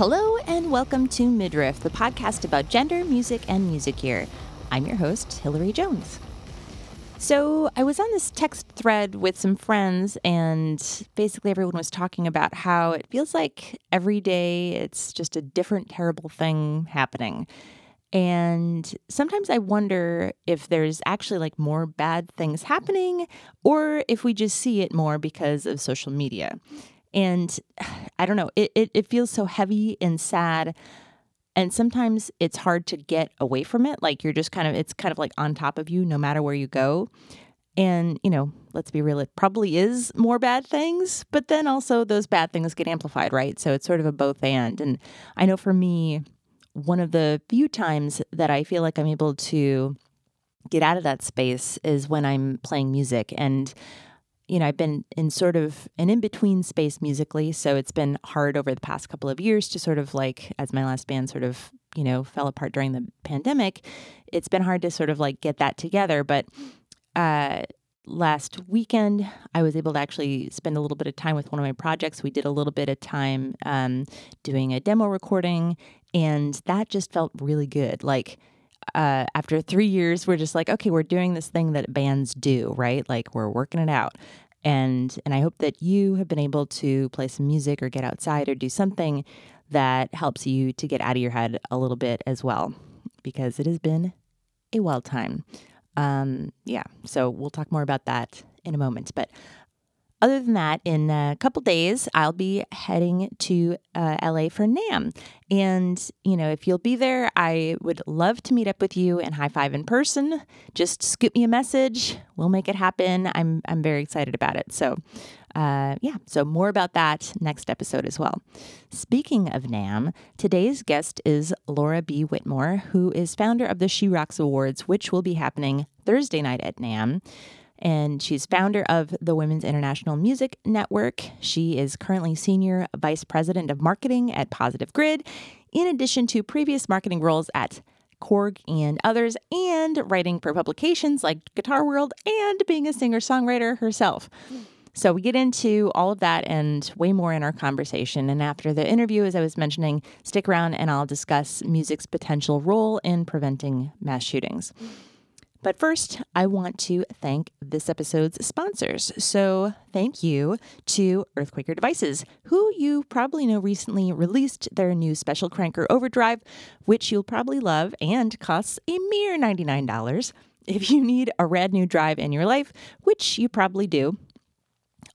Hello and welcome to Midriff, the podcast about gender, music, and music gear. I'm your host, Hilary Jones. So, I was on this text thread with some friends, and basically, everyone was talking about how it feels like every day it's just a different terrible thing happening. And sometimes I wonder if there's actually like more bad things happening, or if we just see it more because of social media. And I don't know, it, it, it feels so heavy and sad and sometimes it's hard to get away from it. Like you're just kind of, it's kind of like on top of you no matter where you go. And, you know, let's be real, it probably is more bad things, but then also those bad things get amplified, right? So it's sort of a both and. And I know for me, one of the few times that I feel like I'm able to get out of that space is when I'm playing music. And you know, I've been in sort of an in between space musically. So it's been hard over the past couple of years to sort of like, as my last band sort of, you know, fell apart during the pandemic, it's been hard to sort of like get that together. But uh, last weekend, I was able to actually spend a little bit of time with one of my projects. We did a little bit of time um, doing a demo recording, and that just felt really good. Like, uh, after three years, we're just like, okay, we're doing this thing that bands do, right? Like we're working it out. And and I hope that you have been able to play some music or get outside or do something that helps you to get out of your head a little bit as well, because it has been a wild time. Um, yeah, so we'll talk more about that in a moment. But other than that, in a couple days, I'll be heading to uh, LA for NAMM. And, you know, if you'll be there, I would love to meet up with you and high five in person. Just scoop me a message. We'll make it happen. I'm, I'm very excited about it. So, uh, yeah, so more about that next episode as well. Speaking of NAMM, today's guest is Laura B. Whitmore, who is founder of the She Rocks Awards, which will be happening Thursday night at NAMM and she's founder of the Women's International Music Network. She is currently Senior Vice President of Marketing at Positive Grid, in addition to previous marketing roles at Korg and others, and writing for publications like Guitar World and being a singer songwriter herself. So we get into all of that and way more in our conversation. And after the interview, as I was mentioning, stick around and I'll discuss music's potential role in preventing mass shootings. But first, I want to thank this episode's sponsors. So, thank you to EarthQuaker Devices, who you probably know recently released their new special cranker overdrive, which you'll probably love and costs a mere $99. If you need a rad new drive in your life, which you probably do,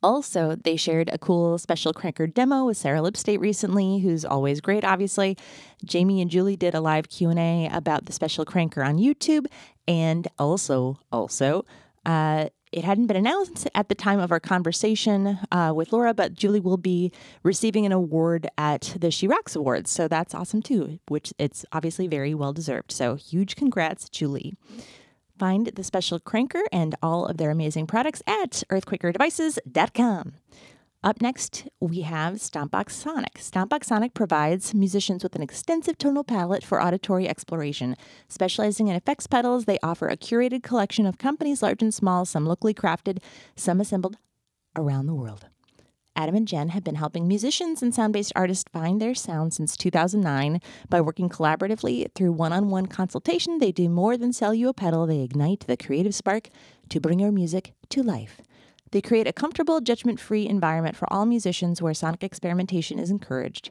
also, they shared a cool special cranker demo with Sarah Lipstate recently, who's always great, obviously. Jamie and Julie did a live Q&A about the special cranker on YouTube, and also, also, uh, it hadn't been announced at the time of our conversation uh, with Laura, but Julie will be receiving an award at the She Rocks Awards. So that's awesome too, which it's obviously very well deserved. So huge congrats, Julie. Find the special cranker and all of their amazing products at earthquakerdevices.com. Up next, we have Stompbox Sonic. Stompbox Sonic provides musicians with an extensive tonal palette for auditory exploration. Specializing in effects pedals, they offer a curated collection of companies large and small, some locally crafted, some assembled around the world. Adam and Jen have been helping musicians and sound based artists find their sound since 2009. By working collaboratively through one on one consultation, they do more than sell you a pedal, they ignite the creative spark to bring your music to life. They create a comfortable, judgment free environment for all musicians where sonic experimentation is encouraged.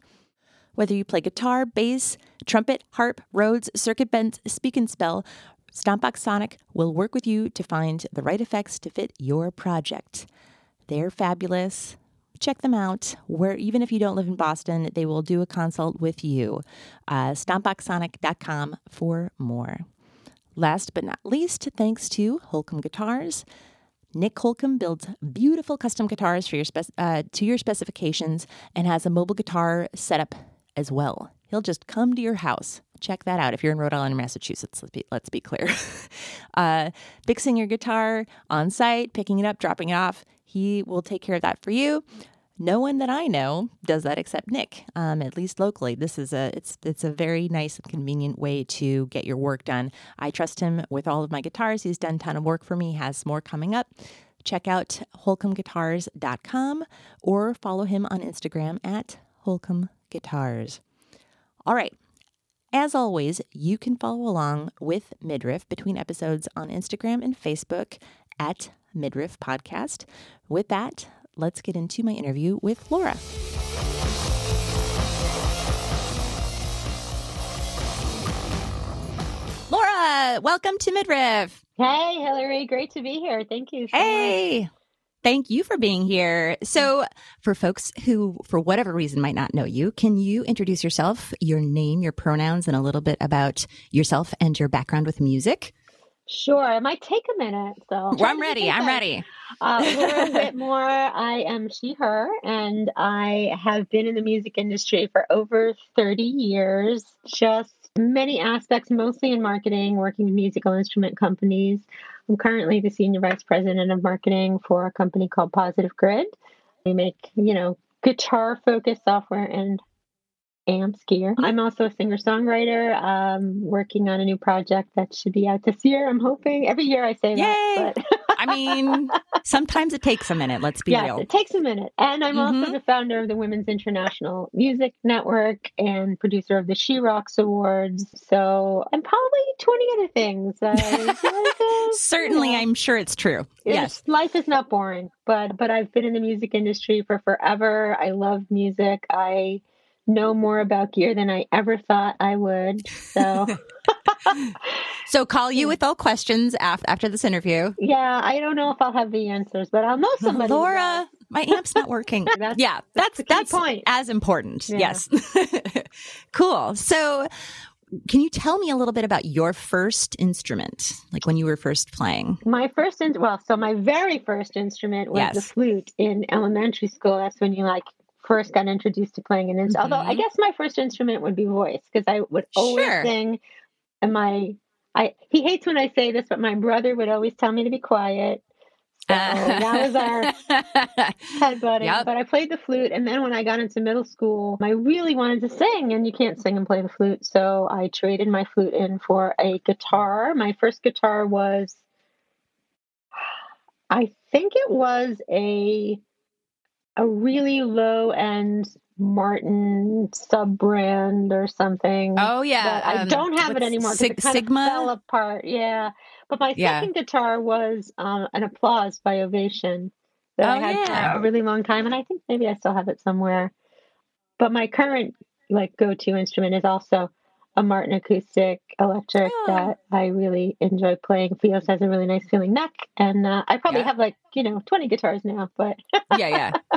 Whether you play guitar, bass, trumpet, harp, Rhodes, circuit bent, speak and spell, Stompbox Sonic will work with you to find the right effects to fit your project. They're fabulous check them out. Where even if you don't live in Boston, they will do a consult with you. Uh, StompboxSonic.com for more. Last but not least, thanks to Holcomb Guitars. Nick Holcomb builds beautiful custom guitars for your spec- uh, to your specifications and has a mobile guitar setup as well. He'll just come to your house. Check that out if you're in Rhode Island or Massachusetts. Let's be, let's be clear. uh, fixing your guitar on site, picking it up, dropping it off, he will take care of that for you no one that I know does that except Nick. Um, at least locally, this is a it's it's a very nice and convenient way to get your work done. I trust him with all of my guitars. He's done a ton of work for me. Has more coming up. Check out holcombguitars.com or follow him on Instagram at holcombguitars. All right. As always, you can follow along with Midriff between episodes on Instagram and Facebook at Midriff Podcast. With that, let's get into my interview with Laura. Laura, welcome to Midriff. Hey, Hilary. Great to be here. Thank you. So hey. Much. Thank you for being here. So, for folks who, for whatever reason, might not know you, can you introduce yourself, your name, your pronouns, and a little bit about yourself and your background with music? Sure. It might take a minute. So well, I'm ready. I'm ready. Uh, Laura Whitmore. I am she, her, and I have been in the music industry for over 30 years, just many aspects, mostly in marketing, working with musical instrument companies. I'm currently the senior vice president of marketing for a company called Positive Grid. We make, you know, guitar focused software and amps gear. I'm also a singer songwriter, um, working on a new project that should be out this year. I'm hoping every year I say Yay! that. But I mean, sometimes it takes a minute. Let's be yes, real. It takes a minute. And I'm mm-hmm. also the founder of the Women's International Music Network and producer of the She Rocks Awards. So, and probably 20 other things. Uh, Certainly, know, I'm sure it's true. yes. Life is not boring, but but I've been in the music industry for forever. I love music. I know more about gear than I ever thought I would. So So call you with all questions after after this interview. Yeah, I don't know if I'll have the answers, but I'll know somebody. Laura, my amp's not working. that's, yeah, that's that's, that's point. as important. Yeah. Yes. cool. So can you tell me a little bit about your first instrument, like when you were first playing? My first, in- well, so my very first instrument was yes. the flute in elementary school. That's when you like first got introduced to playing an instrument. Mm-hmm. Although I guess my first instrument would be voice because I would always sure. sing. And my, I he hates when I say this, but my brother would always tell me to be quiet. So that was our headbutting. Yep. But I played the flute, and then when I got into middle school, I really wanted to sing, and you can't sing and play the flute. So I traded my flute in for a guitar. My first guitar was, I think it was a a really low end Martin sub brand or something. Oh yeah, I um, don't have it anymore. Sig- it kind Sigma of fell apart. Yeah, but my yeah. second guitar was um, an Applause by Ovation that oh, I had yeah. for a really long time, and I think maybe I still have it somewhere. But my current like go to instrument is also a Martin acoustic electric oh. that I really enjoy playing. Fios has a really nice feeling neck, and uh, I probably yeah. have like you know twenty guitars now. But yeah, yeah,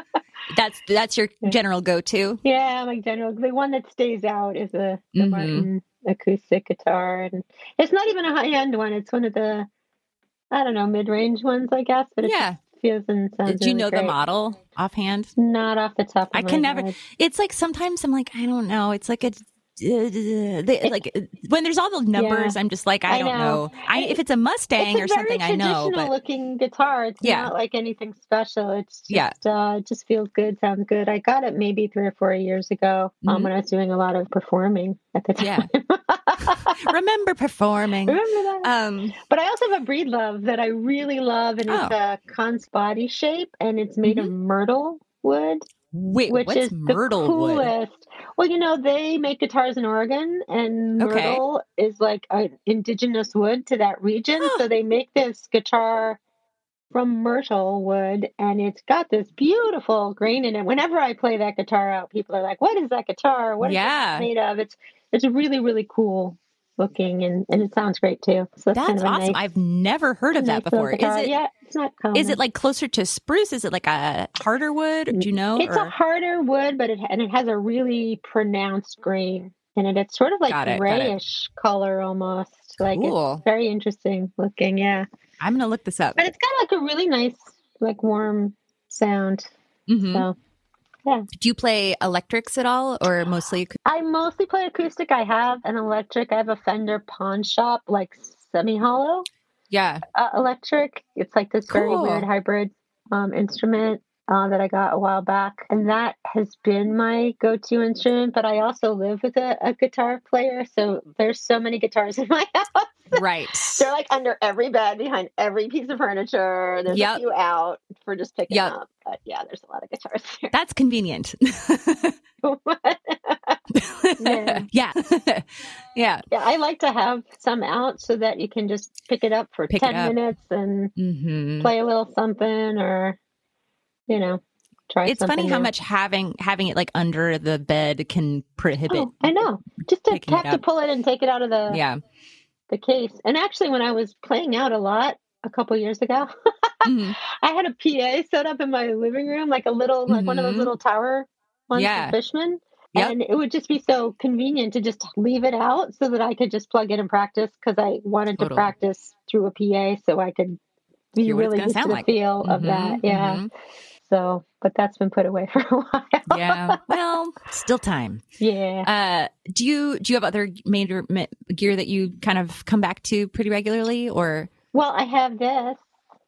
that's that's your general go to. Yeah, my general. The one that stays out is a the mm-hmm. Martin acoustic guitar, and it's not even a high end one. It's one of the I don't know mid range ones, I guess. But yeah. Feels and sounds Do you really know great. the model offhand? Not off the top. I can never. Head. It's like sometimes I'm like I don't know. It's like a they, like when there's all the numbers, yeah, I'm just like I, I don't know. know. I, if it's a Mustang it's a or something, I know. But looking guitar, it's yeah. not like anything special. It's just, yeah, uh, it just feels good, sounds good. I got it maybe three or four years ago um, mm-hmm. when I was doing a lot of performing at the time. Yeah. Remember performing? Remember that? Um, but I also have a Breedlove that I really love, and oh. it's a Kunst body shape, and it's made mm-hmm. of myrtle wood. Wait, which is myrtle the coolest. Wood? Well, you know, they make guitars in Oregon, and myrtle okay. is like an indigenous wood to that region. Huh. So they make this guitar from myrtle wood, and it's got this beautiful grain in it. Whenever I play that guitar out, people are like, "What is that guitar? What is yeah. it made of?" It's it's a really really cool looking and, and it sounds great too. So that's kind of awesome. Nice, I've never heard of that before. Is it? Yeah, it's not common. Is it like closer to spruce? Is it like a harder wood? Do you know? It's or? a harder wood, but it and it has a really pronounced grain in it. It's sort of like it, grayish color almost. Like it's very interesting looking. Yeah, I'm gonna look this up. But it's got like a really nice, like warm sound. Mm-hmm. So yeah. Do you play electrics at all or mostly? I mostly play acoustic. I have an electric. I have a Fender pawn shop, like semi hollow. Yeah. Uh, electric. It's like this cool. very weird hybrid um, instrument uh, that I got a while back. And that has been my go to instrument. But I also live with a, a, guitar player. So there's so many guitars in my house. Right. They're like under every bed, behind every piece of furniture. There's yep. a few out for just picking yep. up. But yeah, there's a lot of guitars there. That's convenient. yeah. yeah. yeah. Yeah. I like to have some out so that you can just pick it up for pick 10 minutes and mm-hmm. play a little something or, you know, try It's funny new. how much having having it like under the bed can prohibit. Oh, I know. Just to have to pull it and take it out of the yeah the case. And actually, when I was playing out a lot a couple years ago, mm-hmm. I had a PA set up in my living room, like a little, like mm-hmm. one of those mm-hmm. little tower ones yeah. Fishman. Yep. And it would just be so convenient to just leave it out so that I could just plug in and practice because I wanted totally. to practice through a PA so I could be really used to the like. feel mm-hmm, of that. Yeah. Mm-hmm. So, but that's been put away for a while. yeah. Well, still time. Yeah. Uh, do you do you have other major gear that you kind of come back to pretty regularly, or? Well, I have this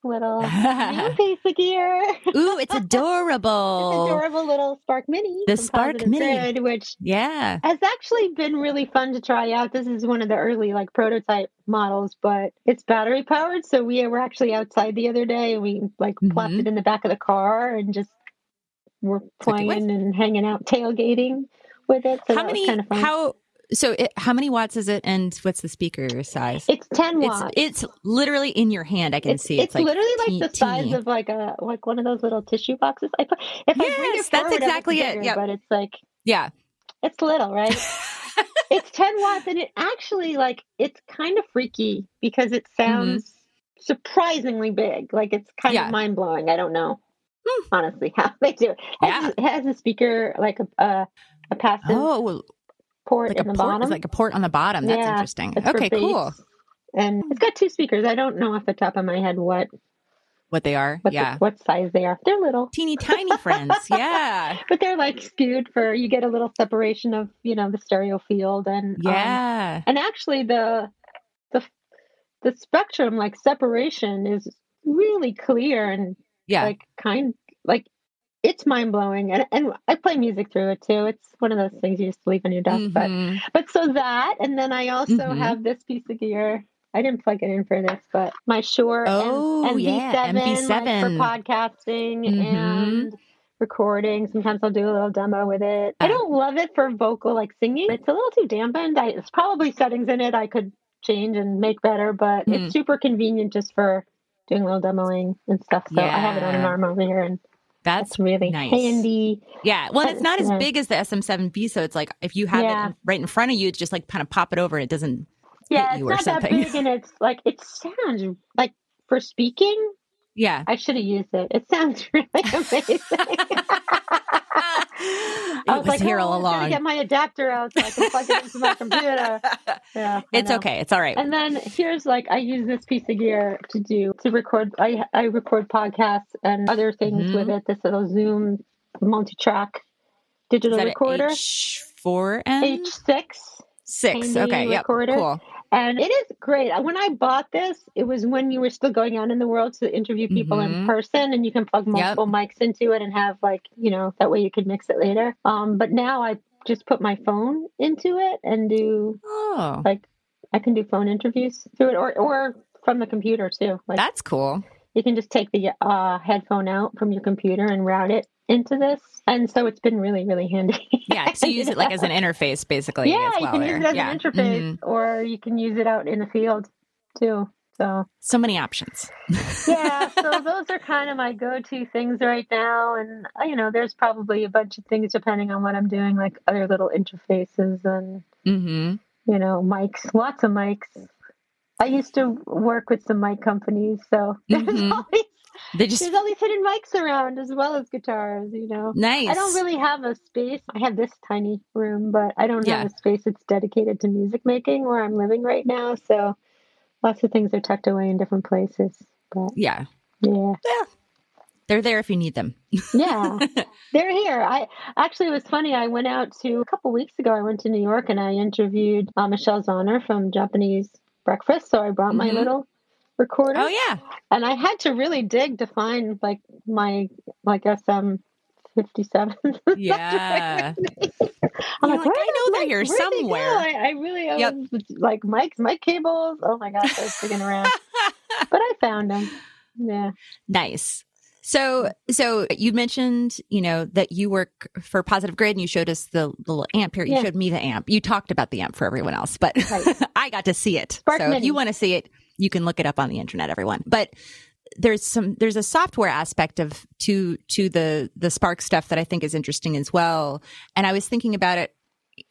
little piece of gear. Ooh, it's adorable. it's adorable little Spark Mini. The Spark Mini, which yeah has actually been really fun to try out. This is one of the early like prototype models, but it's battery powered. So we were actually outside the other day and we like mm-hmm. plopped it in the back of the car and just were playing and hanging out tailgating with it. So how many? Kind of how so, it, how many watts is it, and what's the speaker size? It's ten watts. It's, it's literally in your hand. I can it's, see. It's, it's like literally te- like the size teeny. of like a like one of those little tissue boxes. I put if yes, I bring it forward, that's exactly it. Yeah, but it's like yeah, it's little, right? it's ten watts, and it actually like it's kind of freaky because it mm-hmm. sounds mm-hmm. surprisingly big. Like it's kind yeah. of mind blowing. I don't know hmm. honestly how they do it. It has, it has a speaker like a a, a passive. Oh port like in the port, bottom. like a port on the bottom. That's yeah, interesting. Okay, cool. And it's got two speakers. I don't know off the top of my head what what they are. What yeah. The, what size they are. They're little. Teeny tiny friends. Yeah. but they're like skewed for you get a little separation of, you know, the stereo field and um, Yeah. Um, and actually the the the spectrum like separation is really clear and yeah. like kind like it's mind blowing, and and I play music through it too. It's one of those things you just leave on your desk. Mm-hmm. But but so that, and then I also mm-hmm. have this piece of gear. I didn't plug it in for this, but my Shure oh, M- MV7, yeah, MV7. Like for podcasting mm-hmm. and recording. Sometimes I'll do a little demo with it. I don't love it for vocal like singing. It's a little too dampened. I, it's probably settings in it I could change and make better, but mm. it's super convenient just for doing a little demoing and stuff. So yeah. I have it on an arm over here and that's, That's really nice. handy. Yeah. Well, it's not as big as the SM7B, so it's like if you have yeah. it right in front of you, it's just like kind of pop it over and it doesn't yeah, it's not. That big and it's like it sounds like for speaking. Yeah. I should have used it. It sounds really amazing. I was, was like, here oh, all along. I get my adapter out so I can plug it into my computer. Yeah, it's okay. It's all right. And then here's like I use this piece of gear to do to record. I I record podcasts and other things mm-hmm. with it. This little Zoom multi-track digital recorder. H four and H six. Six. Okay. Yep. Recorder. Cool. And it is great. When I bought this, it was when you were still going out in the world to interview people mm-hmm. in person and you can plug multiple yep. mics into it and have like, you know, that way you could mix it later. Um, but now I just put my phone into it and do oh. like I can do phone interviews through it or or from the computer too. Like That's cool. You can just take the uh, headphone out from your computer and route it into this. And so it's been really, really handy. yeah. So you use it like as an interface basically. Yeah, well, you can use it as yeah. an interface mm-hmm. or you can use it out in the field too. So so many options. yeah, so those are kind of my go-to things right now, and uh, you know, there's probably a bunch of things depending on what I'm doing, like other little interfaces and mm-hmm. you know, mics, lots of mics. I used to work with some mic companies, so there's mm-hmm. always they just there's all these hidden mics around as well as guitars, you know. Nice. I don't really have a space. I have this tiny room, but I don't yeah. have a space that's dedicated to music making where I'm living right now. So lots of things are tucked away in different places. But yeah. Yeah. Yeah. They're there if you need them. yeah. They're here. I actually it was funny. I went out to a couple weeks ago. I went to New York and I interviewed uh, Michelle Zauner from Japanese Breakfast. So I brought my mm-hmm. little recorder. Oh yeah. And I had to really dig to find like my like SM fifty seven. Yeah. I'm like, like I know they're here somewhere. I, I, really yep. was like Mike's mic cables. Oh my gosh, I was digging around. but I found them. Yeah. Nice. So, so you mentioned, you know, that you work for Positive Grid and you showed us the little amp here. You yeah. showed me the amp. You talked about the amp for everyone else, but right. I got to see it. Spark so Mini. if you want to see it, you can look it up on the internet, everyone. But there's some there's a software aspect of to to the the Spark stuff that I think is interesting as well. And I was thinking about it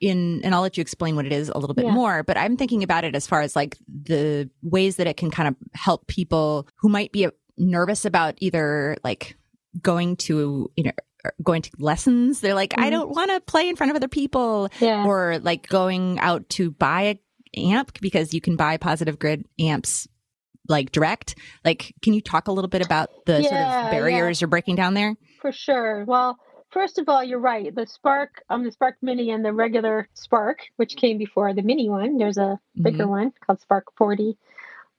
in and I'll let you explain what it is a little bit yeah. more, but I'm thinking about it as far as like the ways that it can kind of help people who might be nervous about either like going to, you know, going to lessons. They're like, mm-hmm. I don't want to play in front of other people yeah. or like going out to buy a amp because you can buy positive grid amps like direct. Like, can you talk a little bit about the yeah, sort of barriers yeah. you're breaking down there? For sure. Well, first of all, you're right. The Spark, um, the Spark Mini and the regular Spark, which came before the Mini one. There's a bigger mm-hmm. one called Spark 40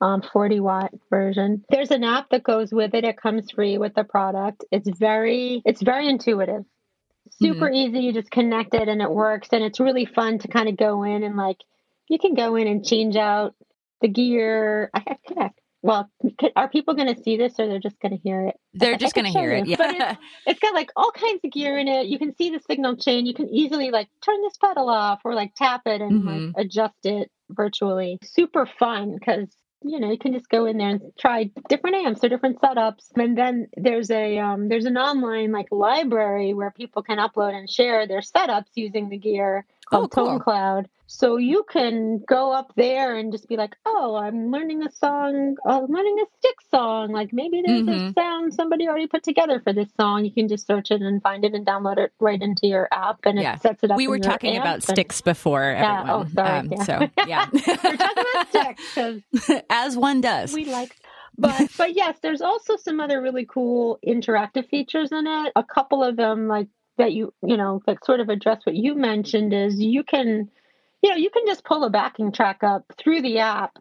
um, 40 watt version. There's an app that goes with it. It comes free with the product. It's very, it's very intuitive, super mm-hmm. easy. You just connect it and it works. And it's really fun to kind of go in and like, you can go in and change out the gear. I have connect. Well, are people going to see this or they're just going to hear it? They're just going to hear it. Yeah. But it's, it's got like all kinds of gear in it. You can see the signal chain. You can easily like turn this pedal off or like tap it and mm-hmm. like adjust it virtually. Super fun because you know you can just go in there and try different amps or different setups and then there's a um, there's an online like library where people can upload and share their setups using the gear oh, cool. Tone Cloud so you can go up there and just be like, oh, I'm learning a song, oh, I'm learning a stick song. Like maybe there's mm-hmm. a sound somebody already put together for this song. You can just search it and find it and download it right into your app and yeah. it sets it up. We were talking about and, sticks before. Everyone. Yeah. Oh, sorry. Um, yeah. So yeah, we're talking about sticks as one does. We like but but yes, there's also some other really cool interactive features in it. A couple of them like that you you know that sort of address what you mentioned is you can you know, you can just pull a backing track up through the app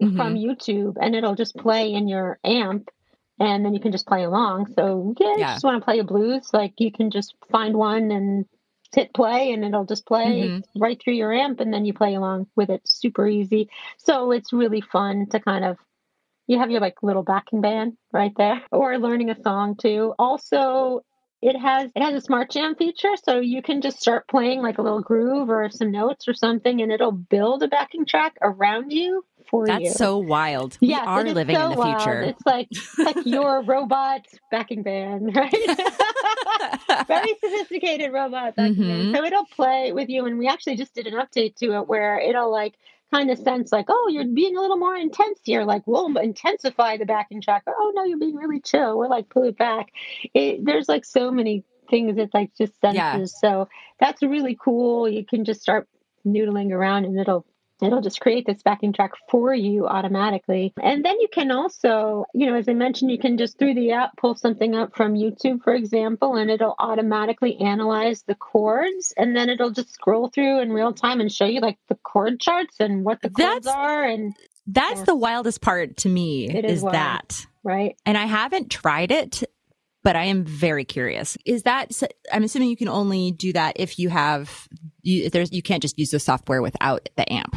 mm-hmm. from YouTube and it'll just play in your amp and then you can just play along. So yeah, yeah. you just want to play a blues, like you can just find one and hit play and it'll just play mm-hmm. right through your amp and then you play along with it super easy. So it's really fun to kind of you have your like little backing band right there or learning a song too. Also it has it has a smart jam feature so you can just start playing like a little groove or some notes or something and it'll build a backing track around you for That's you. That's so wild. Yeah, we are living so in the wild. future. It's like like your robot backing band, right? Very sophisticated robot backing mm-hmm. band. So it'll play with you and we actually just did an update to it where it'll like kind of sense like, oh, you're being a little more intense here. Like, we'll intensify the backing track. Or, oh, no, you're being really chill. We're like, pull it back. It, there's like so many things that like just senses. Yeah. So that's really cool. You can just start noodling around and it'll it'll just create this backing track for you automatically. And then you can also, you know, as I mentioned, you can just through the app pull something up from YouTube, for example, and it'll automatically analyze the chords and then it'll just scroll through in real time and show you like the chord charts and what the chords that's, are. And that's yeah. the wildest part to me it is, is that. Right. And I haven't tried it but I am very curious. Is that I'm assuming you can only do that if you have you there's you can't just use the software without the amp.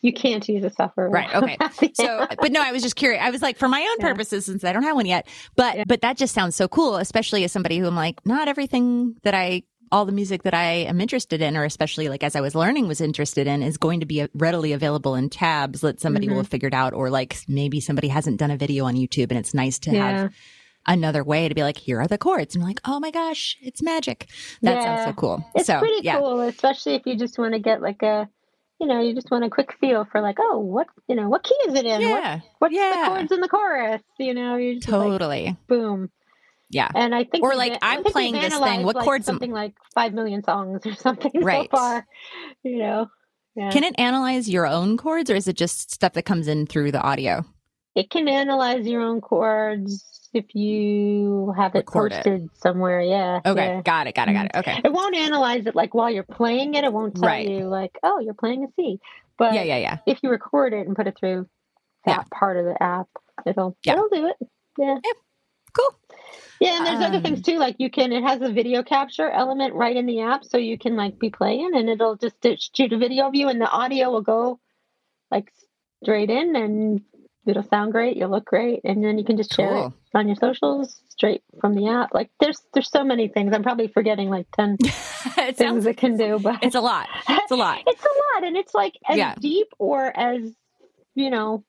You can't use a software. Right. Okay. So, but no, I was just curious. I was like, for my own yeah. purposes, since I don't have one yet, but, yeah. but that just sounds so cool, especially as somebody who I'm like, not everything that I, all the music that I am interested in, or especially like as I was learning was interested in is going to be readily available in tabs that somebody mm-hmm. will have figured out, or like maybe somebody hasn't done a video on YouTube and it's nice to yeah. have another way to be like, here are the chords. And like, oh my gosh, it's magic. That yeah. sounds so cool. It's so, pretty yeah. cool, especially if you just want to get like a, you know, you just want a quick feel for like, oh, what, you know, what key is it in? Yeah. What, what's yeah. the chords in the chorus? You know, you totally like, boom. Yeah. And I think, or like, I'm playing this thing. What like chords? Something am... like 5 million songs or something right. so far, you know. Yeah. Can it analyze your own chords or is it just stuff that comes in through the audio? It can analyze your own chords if you have it Record posted it. somewhere. Yeah. Okay. Yeah. Got it. Got it. Got it. Okay. It won't analyze it like while you're playing it. It won't tell right. you like, oh, you're playing a C. But yeah, yeah, yeah. If you record it and put it through that yeah. part of the app, it'll yeah. it'll do it. Yeah. yeah. Cool. Yeah, and there's um, other things um, too. Like you can, it has a video capture element right in the app, so you can like be playing, and it'll just shoot a video of you, and the audio will go like straight in, and It'll sound great. You'll look great, and then you can just share cool. it on your socials straight from the app. Like there's there's so many things. I'm probably forgetting like ten things sounds, it can do, but it's a lot. It's a lot. it's a lot, and it's like as yeah. deep or as you know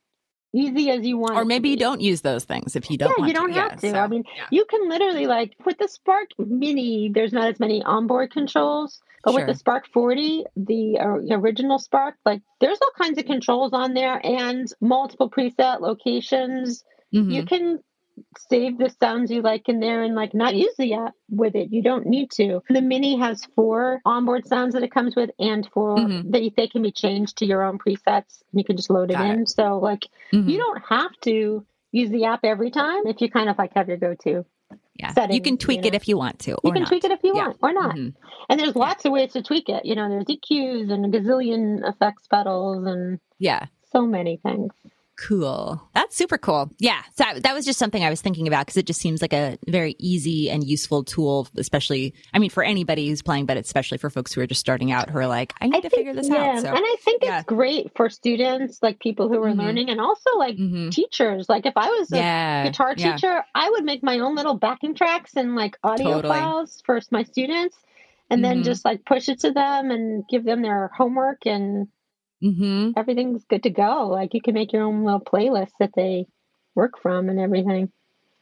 easy as you want. Or maybe you don't use those things if you don't. Yeah, you don't to. have yeah, to. So, I mean, yeah. you can literally like with the Spark Mini. There's not as many onboard controls, but sure. with the Spark 40, the uh, original Spark, like there's all kinds of controls on there and multiple preset locations. Mm-hmm. You can save the sounds you like in there and like not use the app with it. You don't need to. The Mini has four onboard sounds that it comes with and 4 mm-hmm. they, they can be changed to your own presets. and You can just load it Got in. It. So like mm-hmm. you don't have to use the app every time if you kind of like have your go-to. Yeah. Settings, you can tweak you know? it if you want to. you can not. tweak it if you yeah. want or not. Mm-hmm. And there's lots yeah. of ways to tweak it. You know, there's EQs and a gazillion effects pedals and yeah, so many things. Cool. That's super cool. Yeah. So that was just something I was thinking about because it just seems like a very easy and useful tool, especially, I mean, for anybody who's playing, but especially for folks who are just starting out who are like, I need I to think, figure this yeah. out. So, and I think yeah. it's great for students, like people who are mm-hmm. learning, and also like mm-hmm. teachers. Like if I was a yeah. guitar teacher, I would make my own little backing tracks and like audio totally. files for my students and mm-hmm. then just like push it to them and give them their homework and Mm-hmm. Everything's good to go. Like you can make your own little playlist that they work from and everything.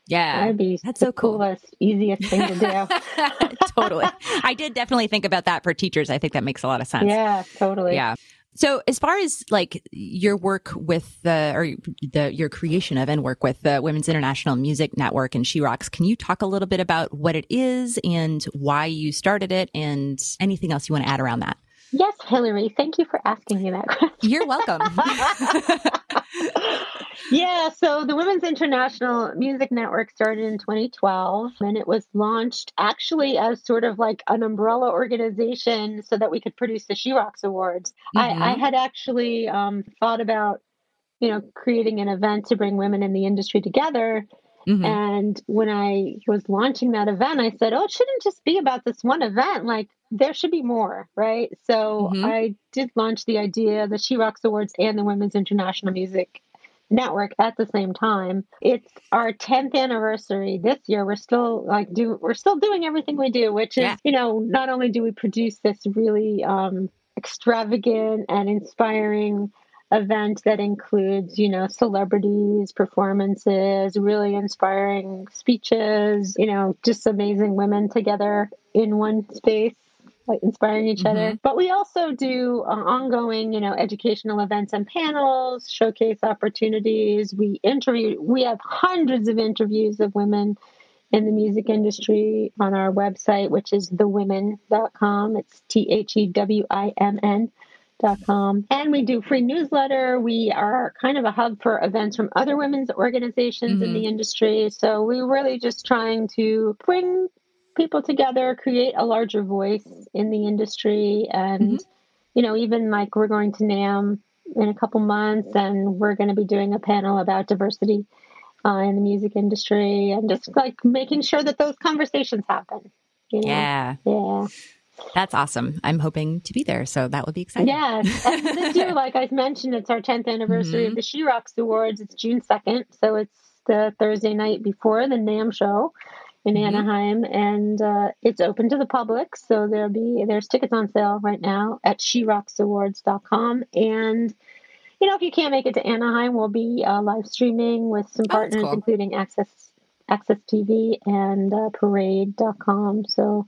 Yeah, that'd be that's so cool. coolest, easiest thing to do. totally. I did definitely think about that for teachers. I think that makes a lot of sense. Yeah, totally. Yeah. So as far as like your work with the or the your creation of and work with the Women's International Music Network and She Rocks, can you talk a little bit about what it is and why you started it and anything else you want to add around that? Yes, Hilary. Thank you for asking me that question. You're welcome. yeah, so the Women's International Music Network started in 2012 and it was launched actually as sort of like an umbrella organization so that we could produce the She Rocks Awards. Mm-hmm. I, I, had actually um, thought about, you know, creating an event to bring women in the industry together. Mm-hmm. And when I was launching that event, I said, oh, it shouldn't just be about this one event. Like, there should be more, right? So mm-hmm. I did launch the idea, the She Rocks Awards and the Women's International Music Network at the same time. It's our 10th anniversary this year. We're still like do we're still doing everything we do, which is, yeah. you know, not only do we produce this really um extravagant and inspiring event that includes, you know, celebrities, performances, really inspiring speeches, you know, just amazing women together in one space like inspiring each mm-hmm. other. But we also do uh, ongoing, you know, educational events and panels, showcase opportunities. We interview, we have hundreds of interviews of women in the music industry on our website, which is thewimn.com. It's T H E W I M N. Dot com. And we do free newsletter. We are kind of a hub for events from other women's organizations mm-hmm. in the industry. So we're really just trying to bring people together, create a larger voice in the industry. And, mm-hmm. you know, even like we're going to NAMM in a couple months and we're going to be doing a panel about diversity uh, in the music industry and just like making sure that those conversations happen. You know? Yeah. Yeah. That's awesome. I'm hoping to be there, so that would be exciting. Yes. And this year, like I mentioned, it's our 10th anniversary mm-hmm. of the She Rocks Awards. It's June 2nd, so it's the Thursday night before the NAMM show in mm-hmm. Anaheim, and uh, it's open to the public. So there'll be there's tickets on sale right now at sherocksawards.com. And you know, if you can't make it to Anaheim, we'll be uh, live streaming with some oh, partners, cool. including AXS AXS TV and uh, Parade.com. So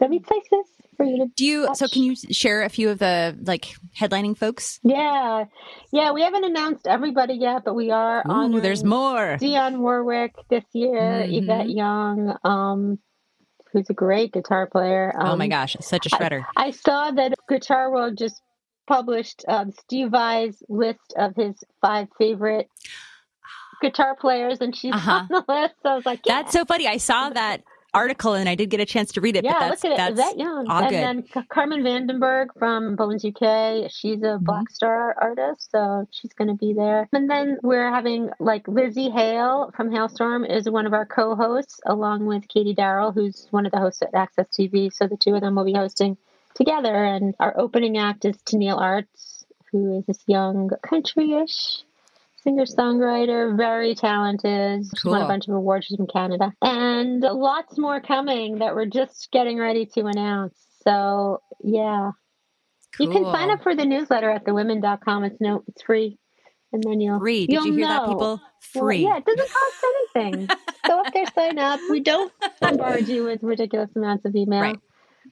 there'll be places for you to do you watch. so can you share a few of the like headlining folks yeah yeah we haven't announced everybody yet but we are on there's more Dionne Warwick this year mm-hmm. yvette young um who's a great guitar player um, oh my gosh such a shredder I, I saw that guitar world just published um, steve vai's list of his five favorite guitar players and she's uh-huh. on the list so i was like yeah. that's so funny i saw that article and I did get a chance to read it. Yeah, but that's, look at it. That's that young. All and good. then Carmen Vandenberg from Bones UK. She's a mm-hmm. Blackstar artist, so she's going to be there. And then we're having like Lzzy Hale from Halestorm is one of our co-hosts, along with Katie Daryl, who's one of the hosts at AXS TV. So the two of them will be hosting together. And our opening act is Tenille Arts, who is this young country-ish singer songwriter, very talented. Cool. won a bunch of awards. She's from Canada. And lots more coming that we're just getting ready to announce. So, yeah. Cool. You can sign up for the newsletter at thewimn.com. It's no, it's free. And then you'll free. Did you'll you hear know. that, people? Free. Well, yeah, it doesn't cost anything. Go up there, sign up. We don't bombard you with ridiculous amounts of email. Right.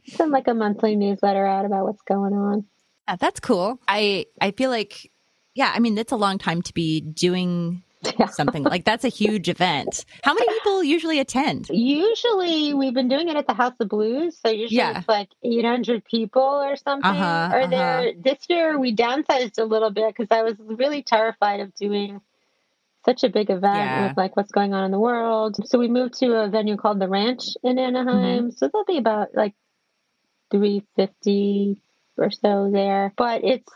Send like a monthly newsletter out about what's going on. Yeah, that's cool. I I feel like yeah, I mean, that's a long time to be doing something like that's a huge event. How many people usually attend? Usually, we've been doing it at the House of Blues, so usually yeah. it's like 800 people or something. Uh-huh, or uh-huh. there this year we downsized a little bit because I was really terrified of doing such a big event yeah. with like what's going on in the world. So we moved to a venue called the Ranch in Anaheim. Mm-hmm. So there'll be about like 350 or so there, but it's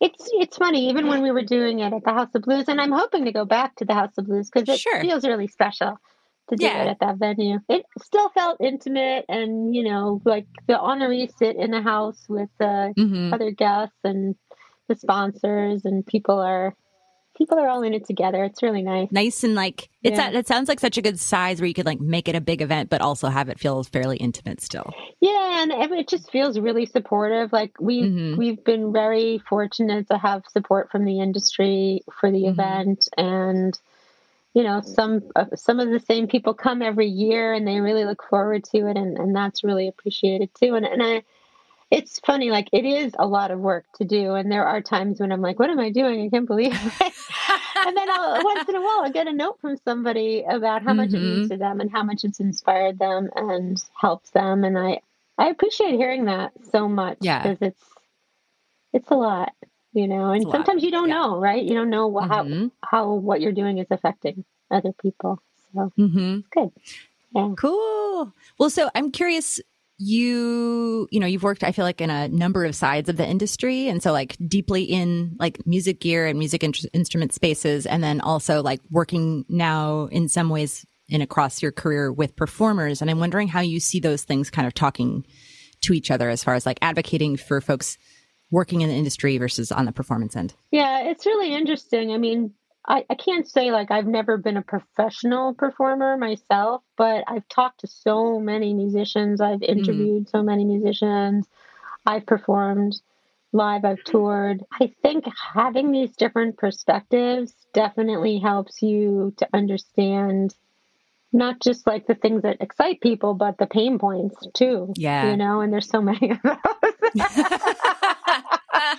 it's it's funny even when we were doing it at the House of Blues, and I'm hoping to go back to the House of Blues because it sure. feels really special to do yeah. it at that venue. It still felt intimate, and you know, like the honorees sit in the house with the mm-hmm. other guests and the sponsors, and people are people are all in it together. It's really nice. Nice and like it's yeah. a, it sounds like such a good size where you could like make it a big event, but also have it feel fairly intimate still. Yeah, and it just feels really supportive. Like we mm-hmm. we've been very fortunate to have support from the industry for the mm-hmm. event, and you know some uh, some of the same people come every year, and they really look forward to it, and and that's really appreciated too. And and I it's funny, like it is a lot of work to do. And there are times when I'm like, what am I doing? I can't believe it. and then I'll, once in a while, I'll get a note from somebody about how much mm-hmm. it means mm-hmm. to them and how much it's inspired them and helped them. And I, I appreciate hearing that so much. Yeah. Because it's, it's a lot, you know, and sometimes you don't yeah. know, right? You don't know mm-hmm. how, how what you're doing is affecting other people. So mm-hmm. it's good. Yeah. Cool. Well, so I'm curious you you know you've worked i feel like in a number of sides of the industry. And so like deeply in like music gear and music in- instrument spaces and then also like working now in some ways in across your career with performers. And i'm wondering how you see those things kind of talking to each other as far as like advocating for folks working in the industry versus on the performance end. Yeah it's really interesting. I mean I, I can't say like I've never been a professional performer myself, but I've talked to so many musicians. I've mm-hmm. interviewed mm. so many musicians. I've performed live, I've toured. I think having these different perspectives definitely helps you to understand not just like the things that excite people, but the pain points too. Yeah. You know, and there's so many of those.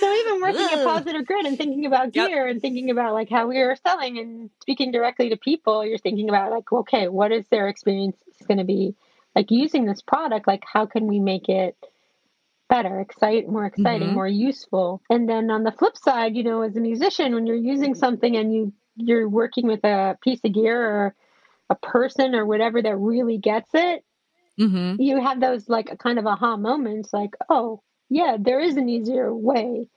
so even working Ugh. at Positive Grid and thinking about gear yep. and thinking about like how we are selling and speaking directly to people, you're thinking about like, okay, what is their experience going to be like using this product? Like, how can we make it better, excite, more exciting, mm-hmm. more useful? And then on the flip side, you know, as a musician, when you're using something and you you're working with a piece of gear or a person or whatever that really gets it, mm-hmm. you have those like kind of aha moments, like, oh, yeah, there is an easier way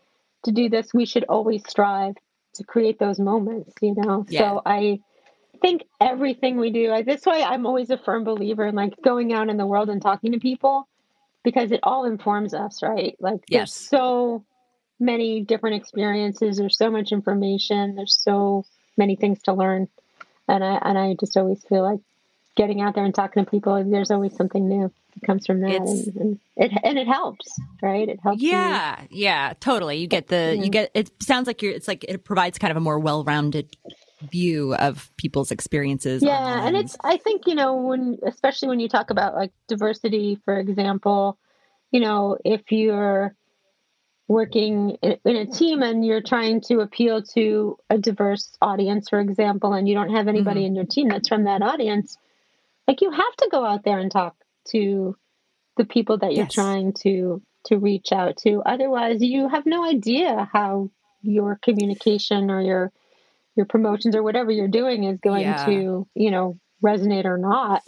to do this. We should always strive to create those moments, you know? Yeah. So I think everything we do, This way, I'm always a firm believer in like going out in the world and talking to people because it all informs us, right? Like yes. there's so many different experiences, there's so much information, there's so many things to learn. And I and I just always feel like getting out there and talking to people, there's always something new that comes from that, and, and, it and it helps, right? It helps. Yeah, you. yeah, totally. You get the yeah. you get. It sounds like you're. It's like it provides kind of a more well-rounded view of people's experiences. Yeah, and it's. I think you know when, especially when you talk about like diversity, for example, you know, if you're working in a team and you're trying to appeal to a diverse audience, for example, and you don't have anybody mm-hmm. in your team that's from that audience, like you have to go out there and talk to the people that you're yes. trying to to reach out to otherwise you have no idea how your communication or your your promotions or whatever you're doing is going yeah. to you know resonate or not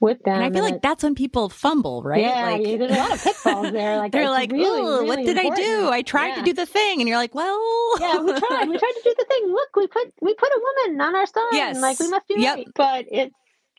with them. And I feel and like that's when people fumble, right? Yeah, like, there's a lot of pitfalls there. Like they're like, really, really what did important. I do? I tried yeah. to do the thing, and you're like, well, yeah, we tried. We tried to do the thing. Look, we put we put a woman on our side. Yes, like we must be yep. right. But it's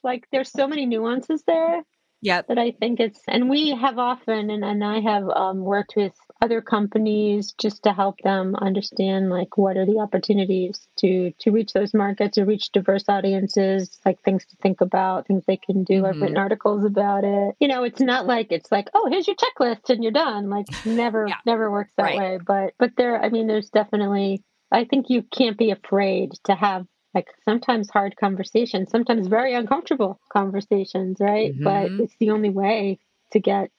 like there's so many nuances there yeah that I think it's, and we have often, and, and I have um, worked with other companies just to help them understand like what are the opportunities to to reach those markets or reach diverse audiences like things to think about things they can do mm-hmm. i've written articles about it you know it's not like it's like oh here's your checklist and you're done like never yeah. never works that right. way but but there i mean there's definitely i think you can't be afraid to have like sometimes hard conversations, sometimes very uncomfortable conversations, right? Mm-hmm. But it's the only way to get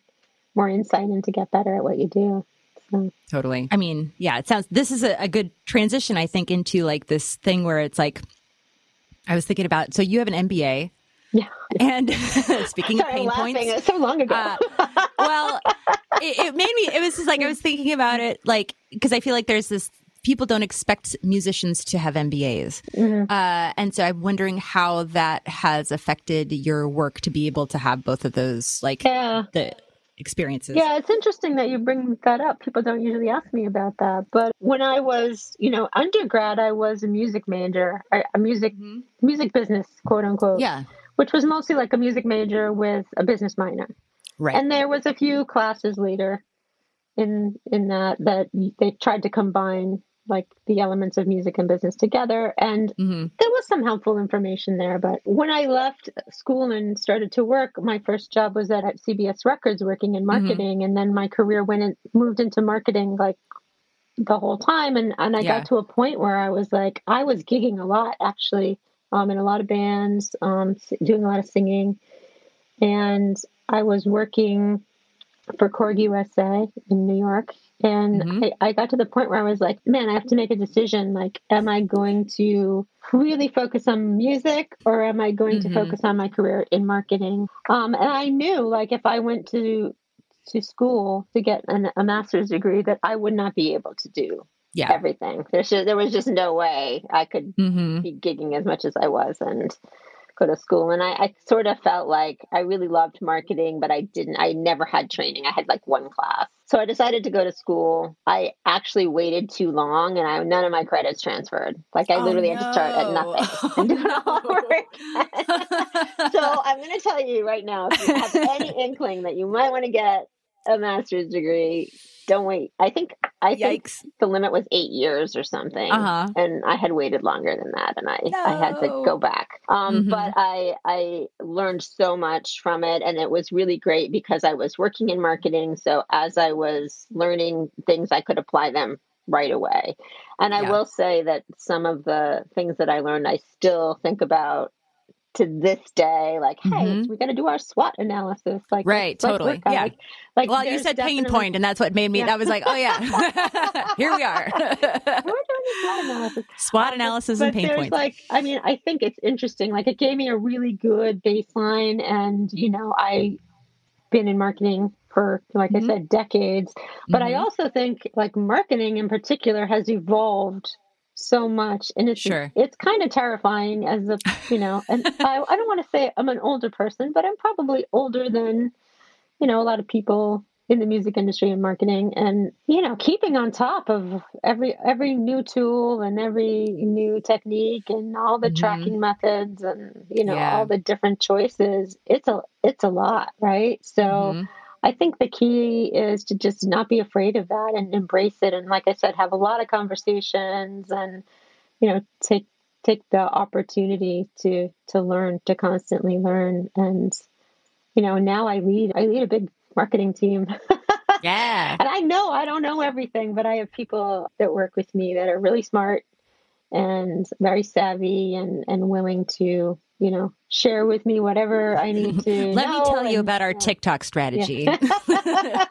more insight and to get better at what you do. So. Totally. I mean, yeah, it sounds, this is a, a good transition, I think, into like this thing where it's like, I was thinking about, so you have an MBA. Yeah. And speaking Sorry, of pain points, it's so long ago. uh, well, it, it, made me. It was just like I was thinking about it, like because I feel like there's this people don't expect musicians to have MBAs. Mm-hmm. Uh, and so I'm wondering how that has affected your work to be able to have both of those, like yeah. the experiences. Yeah, it's interesting that you bring that up. People don't usually ask me about that. But when I was, you know, undergrad, I was a music major, a music mm-hmm. music business, quote unquote. Yeah. Which was mostly like a music major with a business minor. Right. And there was a few classes later in in that that they tried to combine like the elements of music and business together. And mm-hmm. there was some helpful information there. But when I left school and started to work, my first job was at, at CBS Records working in mm-hmm. marketing. Mm-hmm. And then my career went and moved into marketing like the whole time. And, and I yeah. got to a point where I was like, I was gigging a lot actually um, in a lot of bands, um, doing a lot of singing. And I was working for Korg USA in New York and mm-hmm. I, I, got to the point where I was like, man, I have to make a decision. Like, am I going to really focus on music or am I going mm-hmm. to focus on my career in marketing? Um, and I knew like if I went to to school to get an, a master's degree that I would not be able to do yeah. everything. There's just, there was just no way I could mm-hmm. be gigging as much as I was. And go to school and I, I, sort of felt like I really loved marketing, but I didn't, I never had training. I had like one class. So I decided to go to school. I actually waited too long and I, none of my credits transferred. Like I oh, literally no. had to start at nothing and do it all over again. so I'm going to tell you right now, if you have any inkling that you might want to get a master's degree, don't wait. I think I Yikes. think the limit was eight years or something, uh-huh. and I had waited longer than that, and I no. I had to go back. Um, mm-hmm. But I I learned so much from it, and it was really great because I was working in marketing. So as I was learning things, I could apply them right away. And I will say that some of the things that I learned, I still think about to this day, like, hey, mm-hmm. we got to do our SWOT analysis. Like, right, totally, yeah. Like, like, well, you said pain point, and that's what made me. Yeah. That was like, oh yeah, here we are. We're doing SWOT analysis. SWOT analysis and pain points. Like, I mean, I think it's interesting. Like, it gave me a really good baseline, and you know, I've been in marketing for like mm-hmm. I said decades but mm-hmm. I also think like marketing in particular has evolved so much and it's sure. it's kind of terrifying as a you know and I, I don't want to say i'm an older person but i'm probably older than you know a lot of people in the music industry and marketing and you know keeping on top of every every new tool and every new technique and all the mm-hmm. tracking methods and you know yeah. all the different choices it's a it's a lot right so mm-hmm. I think the key is to just not be afraid of that and embrace it. And like I said, have a lot of conversations and, you know, take take the opportunity to to learn, to constantly learn. And, you know, now I lead I lead a big marketing team. Yeah. and I know I don't know everything, but I have people that work with me that are really smart and very savvy and, and willing to you know, share with me whatever I need to. Let me tell you about our TikTok strategy. Yeah.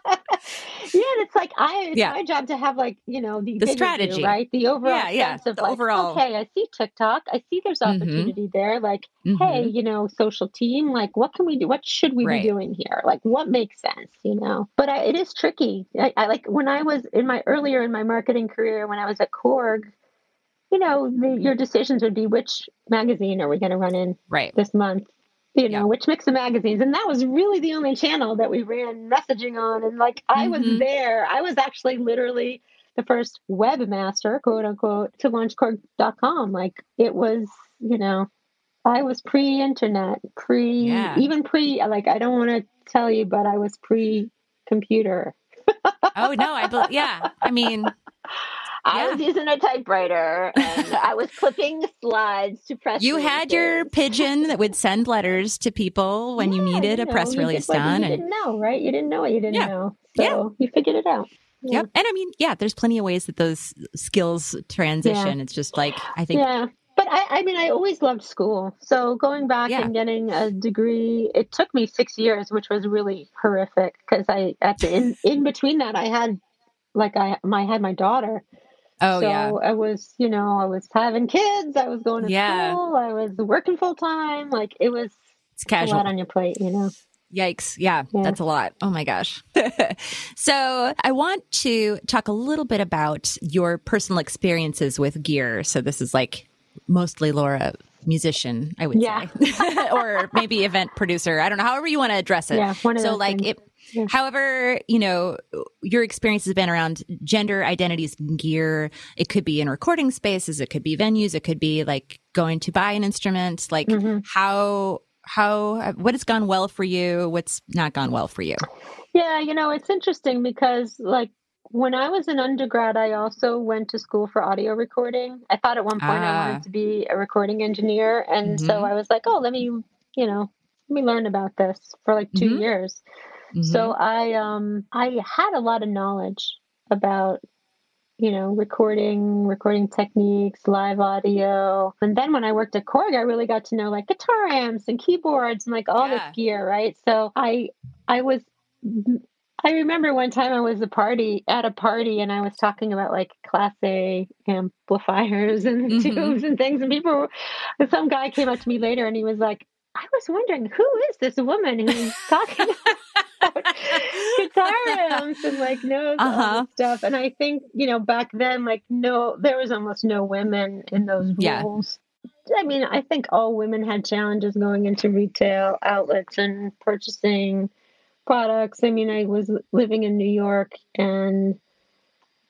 yeah, it's like I it's yeah. my job to have like, you know, the, the strategy, view, right? The overall yeah, yeah. the like, overall. okay, I see TikTok. I see there's mm-hmm. opportunity mm-hmm. there. Like, mm-hmm. hey, you know, social team, like what can we do? What should we right. be doing here? Like what makes sense, you know? But I, it is tricky. I, I like when I was in my earlier in my marketing career when I was at Korg, you know, the, your decisions would be which magazine are we going to run in right. this month? You know, yeah. which mix of magazines. And that was really the only channel that we ran messaging on. And like, I mm-hmm. was there. I was actually literally the first webmaster, quote unquote, to launch Korg.com. Like, it was, you know, I was pre-internet, pre yeah. even pre like I don't want to tell you, but I was pre-computer. oh no, I believe yeah. I mean I yeah. was using a typewriter and I was clipping slides to press. You releases. had your pigeon that would send letters to people when yeah, you needed you know, a press release done. You and... didn't know, right? You didn't know what you didn't yeah. know. So yeah. you figured it out. Yeah. Yep. And I mean, yeah, there's plenty of ways that those skills transition. It's just like, I think. Yeah. But I, I mean, I always loved school. So going back and getting a degree, it took me six years, which was really horrific because I, at the, in, in between that, I had like I, my, I had my daughter. Oh so yeah. I was, you know, I was having kids. I was going to yeah. school. I was working full time. Like it was it's casual. a lot on your plate, you know. Yikes. Yeah, yeah, that's a lot. Oh my gosh. so I want to talk a little bit about your personal experiences with gear. So this is like mostly Laura musician, I would yeah. say, or maybe event producer. I don't know, however you want to address it. Yeah, so like things. it However, you know, your experience has been around gender identities and gear. It could be in recording spaces, it could be venues, it could be like going to buy an instrument. Like mm-hmm. how how what has gone well for you? What's not gone well for you? Yeah, you know, it's interesting because like when I was an undergrad, I also went to school for audio recording. I thought at one point ah. I wanted to be a recording engineer, and mm-hmm. so I was like, "Oh, let me, you know, let me learn about this for like 2 mm-hmm. years." Mm-hmm. So I um I had a lot of knowledge about you know recording recording techniques live audio and then when i worked at korg i really got to know like guitar amps and keyboards and like all yeah. this gear right so i i was i remember one time i was a party at a party and i was talking about like class a amplifiers and mm-hmm. tubes and things and people were, some guy came up to me later and he was like i was wondering who is this woman who's talking about guitar amps and like knows uh-huh. stuff. And I think, you know, back then, like, no, there was almost no women in those roles. Yeah. I mean, I think all women had challenges going into retail outlets and purchasing products. I mean, I was living in New York and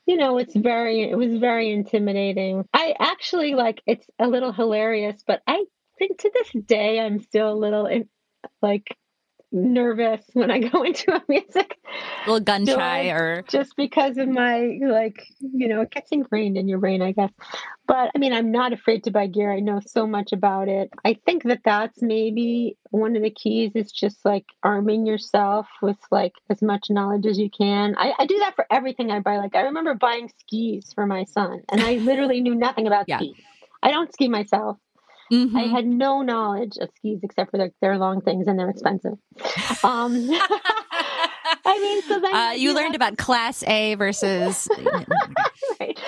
you know, it's very it was very intimidating. I actually like it's a little hilarious, but I think to this day I'm still a little like nervous when I go into a music. A little gun shy or just because of my like, you know, it gets ingrained in your brain, I guess. But I mean, I'm not afraid to buy gear. I know so much about it. I think that that's maybe one of the keys is just like arming yourself with like as much knowledge as you can. I, I do that for everything I buy. Like I remember buying skis for my son and I literally knew nothing about yeah. skis. I don't ski myself. Mm-hmm. I had no knowledge of skis except for their, their long things and they're expensive. Um, I mean, so then uh, you, you learned about Class A versus. right.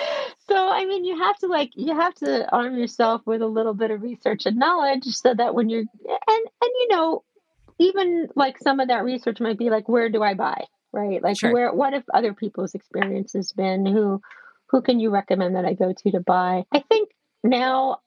So I mean, you have to like you have to arm yourself with a little bit of research and knowledge so that when you're and and you know even like some of that research might be like where do I buy right like sure. where what if other people's experiences been who who can you recommend that I go to to buy I think now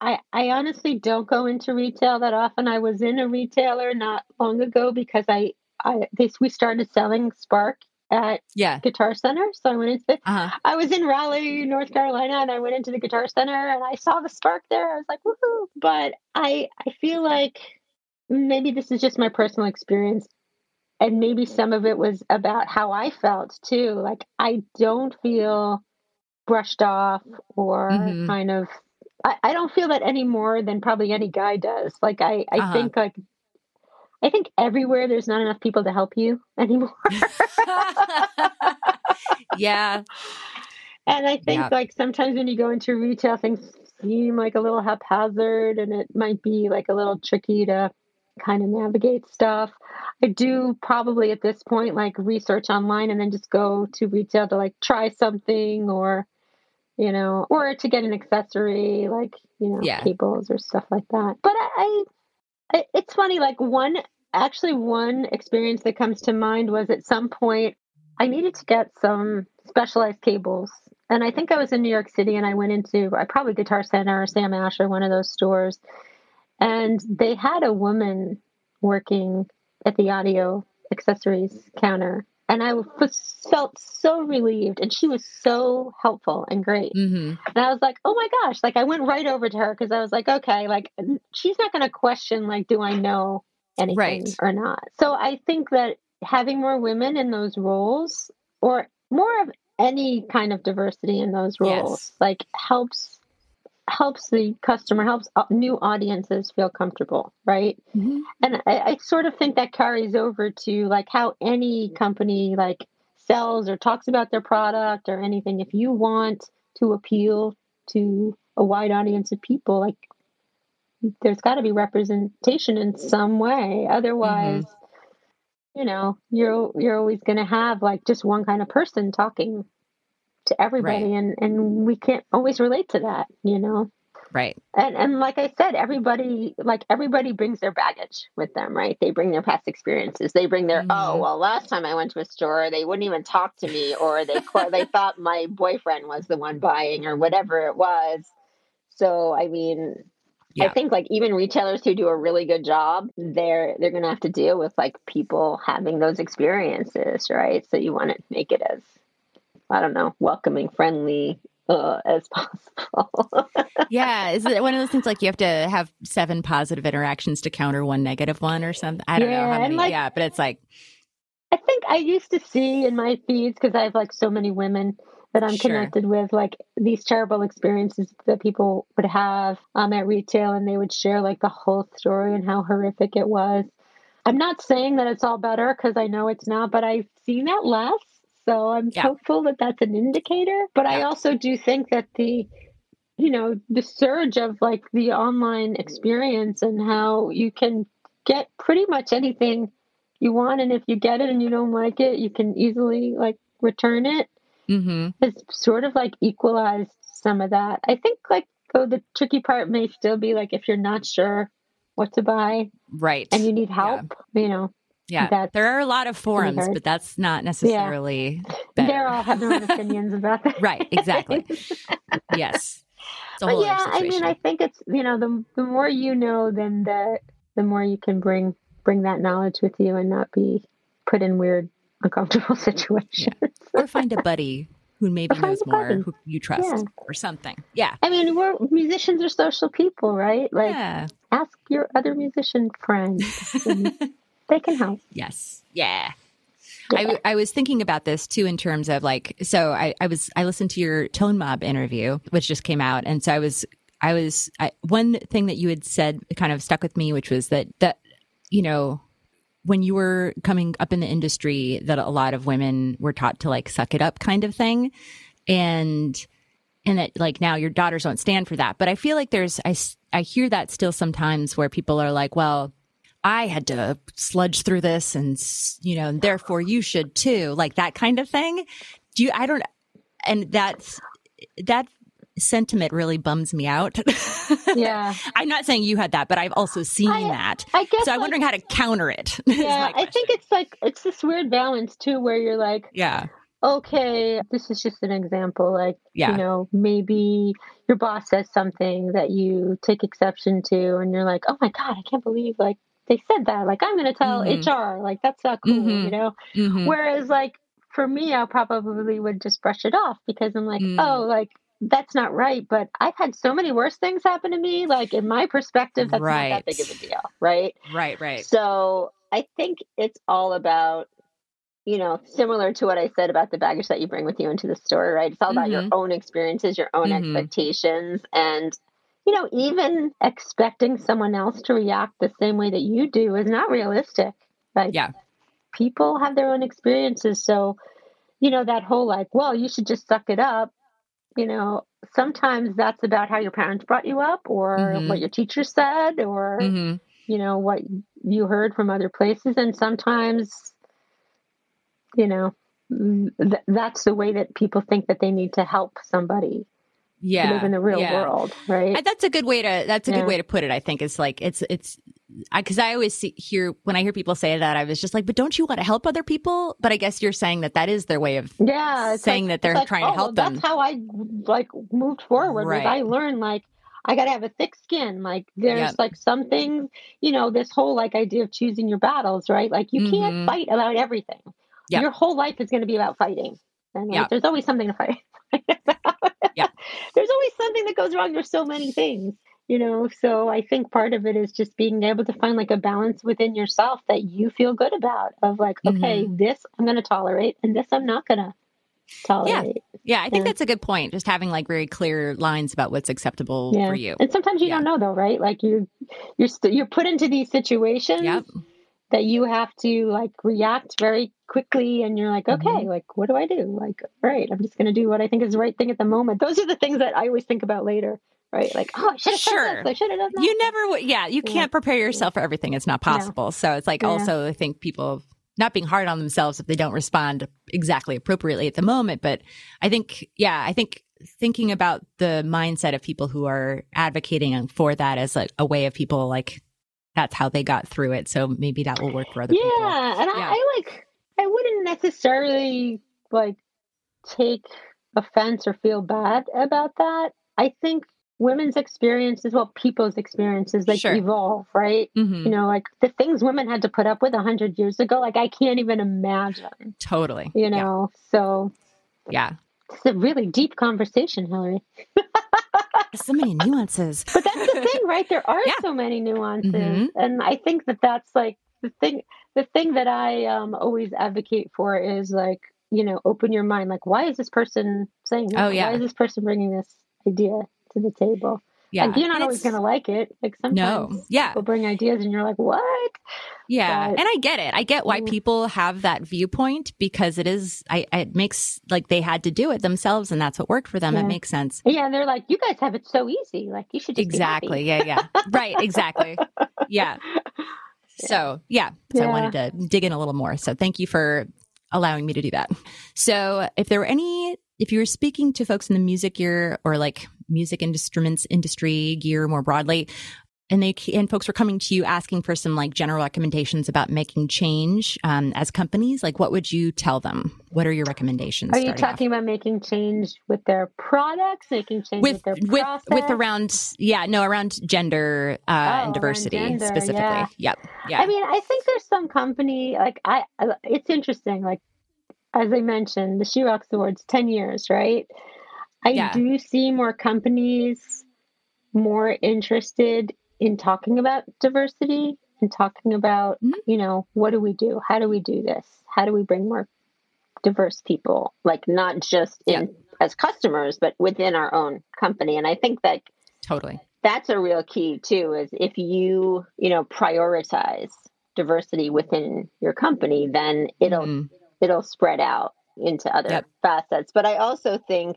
I, I honestly don't go into retail that often. I was in a retailer not long ago because I, I this we started selling Spark at yeah. Guitar Center. So I went into the, uh-huh. I was in Raleigh, North Carolina, and I went into the Guitar Center and I saw the Spark there. I was like, woohoo! But I I feel like maybe this is just my personal experience. And maybe some of it was about how I felt too. Like I don't feel brushed off or mm-hmm. kind of I, I don't feel that any more than probably any guy does. Like I, I uh-huh. think like I think everywhere there's not enough people to help you anymore. yeah. And I think yeah. like sometimes when you go into retail, things seem like a little haphazard and it might be like a little tricky to kind of navigate stuff. I do probably at this point like research online and then just go to retail to like try something or you know, or to get an accessory like, you know, yeah. cables or stuff like that. But I, I, it's funny, like one, actually, one experience that comes to mind was at some point I needed to get some specialized cables. And I think I was in New York City and I went into I probably Guitar Center or Sam Ash or one of those stores. And they had a woman working at the audio accessories counter and I was, felt so relieved. And she was so helpful and great. Mm-hmm. And I was like, oh my gosh! Like I went right over to her because I was like, okay, like she's not going to question like, do I know anything right. or not? So I think that having more women in those roles, or more of any kind of diversity in those roles, yes. like helps helps the customer, helps new audiences feel comfortable, right? Mm-hmm. And I, I, sort of think that carries over to like how any company like sells or talks about their product or anything. If you want to appeal to a wide audience of people, like there's got to be representation in some way. Otherwise, mm-hmm. you know, you're you're always going to have like just one kind of person talking to everybody right. and and we can't always relate to that you know right and and like i said everybody like everybody brings their baggage with them right they bring their past experiences they bring their oh, mm-hmm. oh well last time i went to a store they wouldn't even talk to me or they they thought my boyfriend was the one buying or whatever it was so i mean yeah. I think like even retailers who do a really good job, they're they're going to have to deal with like people having those experiences, right? So you want to make it as I don't know, welcoming, friendly uh, as possible. yeah, is it one of those things like you have to have seven positive interactions to counter one negative one or something? I don't yeah, know how many. Like, yeah, but it's like I think I used to see in my feeds because I have like so many women that I'm sure. connected with, like these terrible experiences that people would have um, at retail, and they would share like the whole story and how horrific it was. I'm not saying that it's all better because I know it's not, but I've seen that less so I'm yeah. hopeful that that's an indicator. But yeah. I also do think that the, you know, the surge of like the online experience and how you can get pretty much anything you want. And if you get it and you don't like it, you can easily like return it. Mm-hmm. It's sort of like equalized some of that. I think like, oh, the tricky part may still be like if you're not sure what to buy. Right. And you need help, yeah. you know, yeah, that's there are a lot of forums, but that's not necessarily. Yeah. They all have their own opinions about that. right, exactly. yes. But yeah, I mean, I think it's you know the the more you know, then the the more you can bring bring that knowledge with you and not be put in weird, uncomfortable situations. Yeah. Or find a buddy who maybe knows more, who you trust, yeah. or something. Yeah. I mean, we're musicians are social people, right? Like, yeah. ask your other musician friends. They can help. Yes. Yeah. yeah. I, I was thinking about this too in terms of like, so I, I was, I listened to your Tone Mob interview, which just came out. And so I was, I was, I, one thing that you had said kind of stuck with me, which was that, that, you know, when you were coming up in the industry, that a lot of women were taught to like suck it up kind of thing. And, and that like now your daughters don't stand for that. But I feel like there's, I, I hear that still sometimes where people are like, well, I had to sludge through this and, you know, and therefore you should too, like that kind of thing. Do you, I don't, and that's, that sentiment really bums me out. yeah. I'm not saying you had that, but I've also seen I, that. I guess. So I'm like, wondering how to counter it. Yeah. I think it's like, it's this weird balance too, where you're like, yeah. Okay, this is just an example. Like, yeah. you know, maybe your boss says something that you take exception to, and you're like, oh my God, I can't believe, like, they said that. Like, I'm going to tell mm-hmm. HR. Like, that's not cool, mm-hmm. you know? Mm-hmm. Whereas, like, for me, I probably would just brush it off because I'm like, mm. oh, like, that's not right. But I've had so many worse things happen to me. Like, in my perspective, that's right. not that big of a deal. Right. Right, right. So I think it's all about, you know, similar to what I said about the baggage that you bring with you into the store, right? It's all about your mm-hmm. own experiences, your own mm-hmm. expectations. And you know, even expecting someone else to react the same way that you do is not realistic. Like, yeah, people have their own experiences. So, you know, that whole like, well, you should just suck it up. You know, sometimes that's about how your parents brought you up, or mm-hmm. what your teacher said, or mm-hmm. you know what you heard from other places, and sometimes, you know, th- that's the way that people think that they need to help somebody yeah live in the real yeah. world right that's a good way to that's a yeah. good way to put it i think it's like it's it's because I, I, always see, hear when i hear people say that i was just like but don't you want to help other people but i guess you're saying that that is their way of yeah saying like, that they're like, trying oh, to help well, them that's how i like moved forward right. i learned like I got to have a thick skin. Like there's yep. like some things, you know, this whole like idea of choosing your battles, right? Like you mm-hmm. can't fight about everything. yep. your whole life is going to be about fighting. And like, yep. there's always something to fight, about. yeah. There's always something that goes wrong. There's so many things, you know. So I think part of it is just being able to find like a balance within yourself that you feel good about of like, mm-hmm. okay, this I'm going to tolerate and this I'm not going to tolerate. Yeah. yeah, I think yeah. that's a good point. Just having like very clear lines about what's acceptable yeah. for you. And sometimes you yeah. don't know though, right? Like you you're st- you're put into these situations yep. That you have to like react very quickly and you're like, okay, mm-hmm. like what do I do? Like, right, I'm just going to do what I think is the right thing at the moment. Those are the things that I always think about later. Right, like oh, I should have sure. I should have done that. You never, would yeah, you can't prepare yourself for everything. It's not possible. So it's like also, I think people not being hard on themselves if they don't respond exactly appropriately at the moment. But I think, yeah, I think thinking about the mindset of people who are advocating for that as like a way of people like that's how they got through it. So maybe that will work for other yeah, people. And yeah, and I like I wouldn't necessarily like take offense or feel bad about that. I think women's experiences, well, people's experiences, like sure. evolve, right? Mm-hmm. You know, like the things women had to put up with a hundred years ago, like I can't even imagine. Totally. You know, yeah. so yeah, it's a really deep conversation, Hilary. so many nuances. But that's the thing, right? There are yeah. so many nuances, mm-hmm. and I think that that's like the thing. The thing that I um, always advocate for is like you know, open your mind. Like, why is this person saying that? Oh yeah. Why is this person bringing this idea? to the table. Yeah. Like, you're not always going to like it. Like sometimes no. yeah. people bring ideas and you're like, what? Yeah. But, and I get it. I get why mm. people have that viewpoint because it is, I, it makes like they had to do it themselves and that's what worked for them. Yeah. It makes sense. Yeah. And they're like, you guys have it so easy. Like you should Exactly. Yeah. Yeah. right. Exactly. Yeah. So yeah. So yeah. I wanted to dig in a little more. So thank you for allowing me to do that. So if there were any, if you were speaking to folks in the music gear or like music instruments industry gear more broadly and they and folks were coming to you asking for some like general recommendations about making change um, as companies like what would you tell them what are your recommendations are you talking off? about making change with their products making change with, with their with process? with around yeah no around gender uh, oh, and diversity gender, specifically yeah. yep yeah i mean i think there's some company like i it's interesting like as i mentioned the She Rocks awards 10 years right I yeah. do see more companies more interested in talking about diversity and talking about, mm-hmm. you know, what do we do? How do we do this? How do we bring more diverse people? Like not just in yeah. as customers, but within our own company. And I think that totally that's a real key too, is if you, you know, prioritize diversity within your company, then it'll mm-hmm. it'll spread out into other yep. facets. But I also think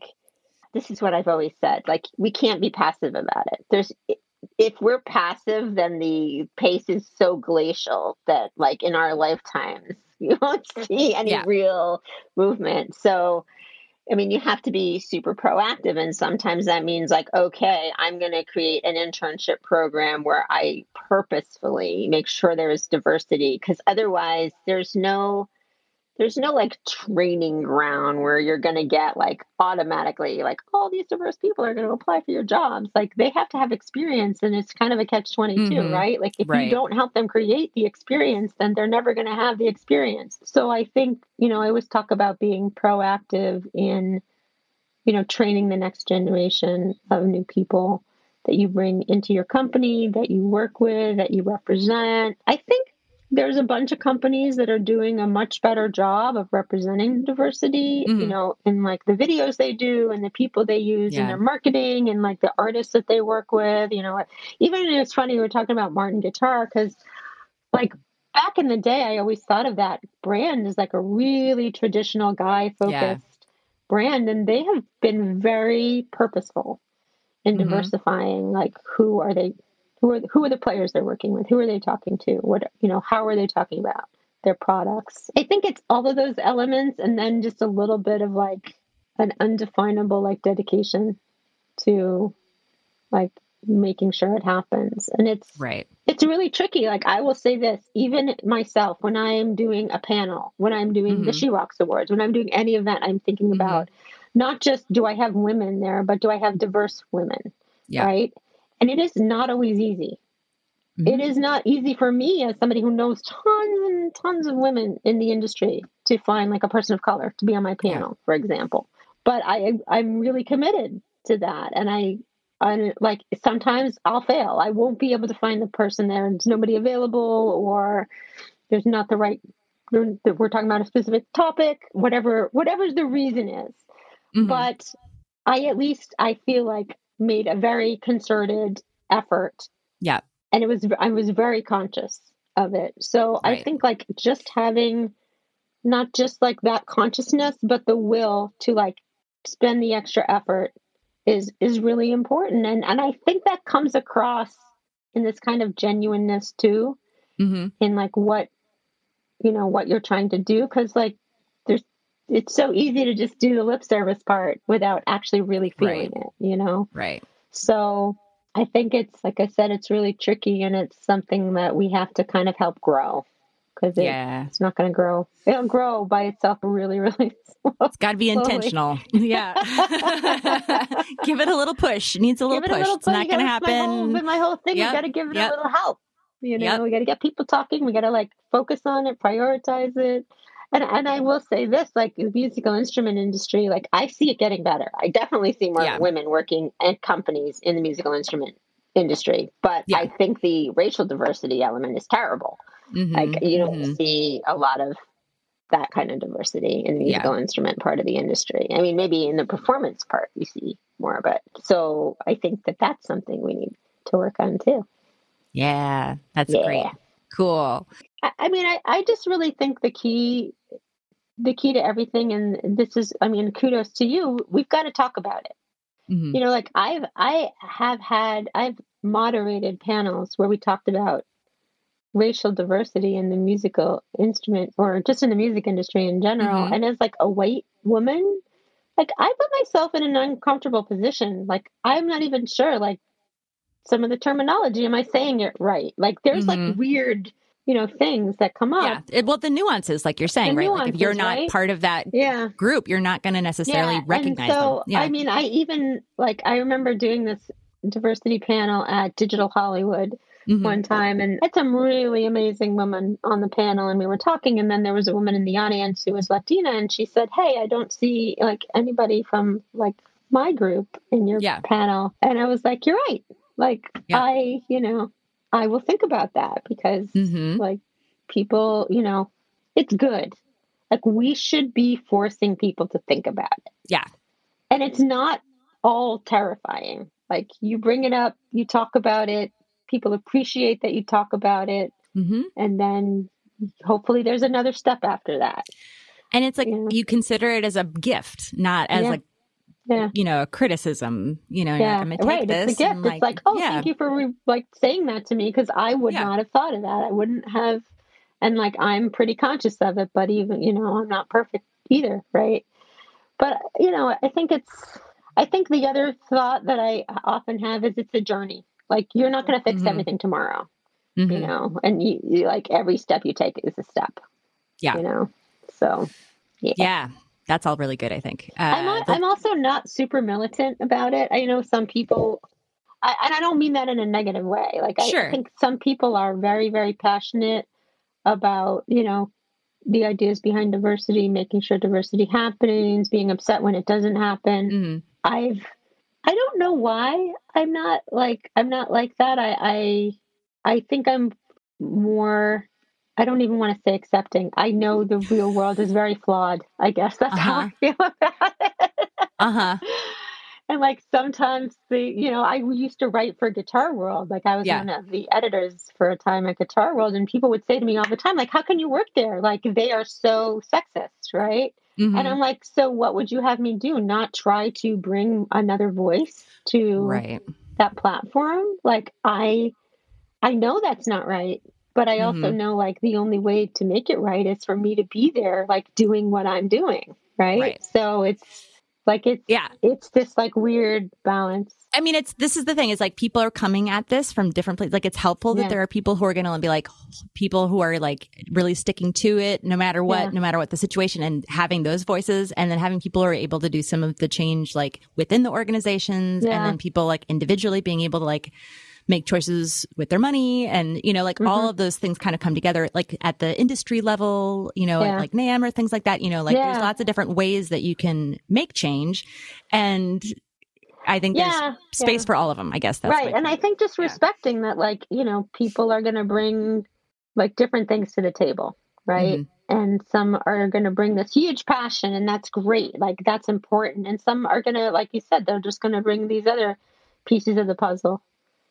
this is what I've always said. Like we can't be passive about it. There's if we're passive, then the pace is so glacial that like in our lifetimes you won't see any yeah. real movement. So I mean, you have to be super proactive. And sometimes that means, like, okay, I'm going to create an internship program where I purposefully make sure there is diversity because otherwise, there's no there's no like training ground where you're going to get like automatically like all these diverse people are going to apply for your jobs like they have to have experience and it's kind of a catch 22 mm-hmm. right like if right. you don't help them create the experience then they're never going to have the experience so i think you know i always talk about being proactive in you know training the next generation of new people that you bring into your company that you work with that you represent i think there's a bunch of companies that are doing a much better job of representing diversity, mm-hmm. you know, in like the videos they do and the people they use yeah. in their marketing and like the artists that they work with, you know. Even it's funny, we are talking about Martin Guitar because like back in the day, I always thought of that brand as like a really traditional guy focused yeah. brand, and they have been very purposeful in mm-hmm. diversifying like who are they who are who are the players they're working with? Who are they talking to? What you know? How are they talking about their products? I think it's all of those elements, and then just a little bit of like an undefinable like dedication to like making sure it happens and it's right it's really tricky like i will say this even myself when i am doing a panel when i'm doing mm-hmm. the She Rocks awards when i'm doing any event i'm thinking mm-hmm. about not just do i have women there but do i have diverse women yeah. right and it is not always easy. Mm-hmm. It is not easy for me as somebody who knows tons and tons of women in the industry to find like a person of color to be on my panel, for example. But I I'm really committed to that, and I I like sometimes I'll fail. I won't be able to find the person there. There's nobody available, or there's not the right. We're talking about a specific topic, whatever whatever the reason is. Mm-hmm. But I at least I feel like made a very concerted effort. Yeah. And it was I was very conscious of it. So right. I think like just having not just like that consciousness, but the will to like spend the extra effort is is really important. And and I think that comes across in this kind of genuineness too. Mm-hmm. In like what you know what you're trying to do because like it's so easy to just do the lip service part without actually really feeling right. it you know right so I think it's like I said, it's really tricky, and it's something that we have to kind of help grow because it, yeah. it's not going to grow. It'll grow by itself really, really. Slow, it's got to be intentional. yeah, give it a little push. It needs a little push. A little it's push. not going to happen. My whole, my whole thing, yep. you got to give it yep. a little help. You know, yep. we got to get people talking. We got to like focus on it, prioritize it. And and I will say this, like the musical instrument industry, like I see it getting better. I definitely see more yeah. women working at companies in the musical instrument industry. But yeah. I think the racial diversity element is terrible. Mm-hmm. Like you don't mm-hmm. see a lot of that kind of diversity in the musical yeah. instrument part of the industry. I mean, maybe in the performance part you see more, but so I think that that's something we need to work on too. Yeah, that's great. Cool. I, I mean, I, I just really think the key the key to everything and this is i mean kudos to you we've got to talk about it mm-hmm. you know like i've i have had i've moderated panels where we talked about racial diversity in the musical instrument or just in the music industry in general mm-hmm. and as like a white woman like i put myself in an uncomfortable position like i'm not even sure like some of the terminology am i saying it right like there's mm-hmm. like weird you know things that come up. Yeah, it, well, the nuances, like you're saying, the right? Like if you're not right? part of that yeah. group, you're not going to necessarily yeah. recognize and so, them. Yeah. I mean, I even like I remember doing this diversity panel at Digital Hollywood. Mm-hmm. One time, and had some really amazing women on the panel, and we were talking. And then there was a woman in the audience who was Latina, and she said, "Hey, I don't see like anybody from like my group in your yeah. panel." And I was like, "You're right. Like. I, you know, I will think about that because mm-hmm. like people, you know, it's good. Like we should be forcing people to think about it. Yeah. And it's not all terrifying. Like you bring it up, you talk about it, people appreciate that you talk about it. Mm-hmm. And then hopefully there's another step after that. And it's like you, you consider it as a gift, not as yeah. like yeah. you know, a criticism, you know, yeah. Like, right. It's a gift. Like, it's like, oh, yeah. thank you for re- like saying that to me because I would yeah. not have thought of that. I wouldn't have, and like I'm pretty conscious of it, but even you know, I'm not perfect either, right? But you know, I think it's, I think the other thought that I often have is it's a journey. Like you're not going to fix mm-hmm. everything tomorrow, mm-hmm. you know, and you, you like every step you take is a step. Yeah. You know, so yeah. Yeah that's all really good. I think. Uh, I'm, the- I'm also not super militant about it. I know some people, I, and I don't mean that in a negative way. Like I sure. think some people are very, very passionate about you know the ideas behind diversity, making sure diversity happens, being upset when it doesn't happen. Mm-hmm. I've I don't know why I'm not like I'm not like that. I I I think I'm more I don't even want to say accepting. I know the real world is very flawed. I guess that's uh-huh. how I feel about it. uh huh. And like sometimes the, you know, I used to write for Guitar World. Like I was yeah. one of the editors for a time at Guitar World, and people would say to me all the time, like, "How can you work there? Like they are so sexist, right?" Mm-hmm. And I'm like, "So what would you have me do? Not try to bring another voice to right. that platform? Like I, I know that's not right." But I also mm-hmm. know like the only way to make it right is for me to be there, like doing what I'm doing. Right. right. So it's like it's yeah, it's this like weird balance. I mean, it's this is the thing is like people are coming at this from different places. Like it's helpful that yeah. there are people who are going to be like people who are like really sticking to it no matter what, yeah. no matter what the situation, and having those voices, and then having people who are able to do some of the change like within the organizations, yeah. and then people like individually being able to like make choices with their money and you know like mm-hmm. all of those things kind of come together like at the industry level you know yeah. like NAMM or things like that you know like yeah. there's lots of different ways that you can make change and I think yeah, there's space for all of them I guess that's right and I think just respecting that like you know people are going to bring like different things to the table right mm-hmm. and some are going to bring this huge passion and that's great like that's important and some are going to like you said they're just going to bring these other pieces of the puzzle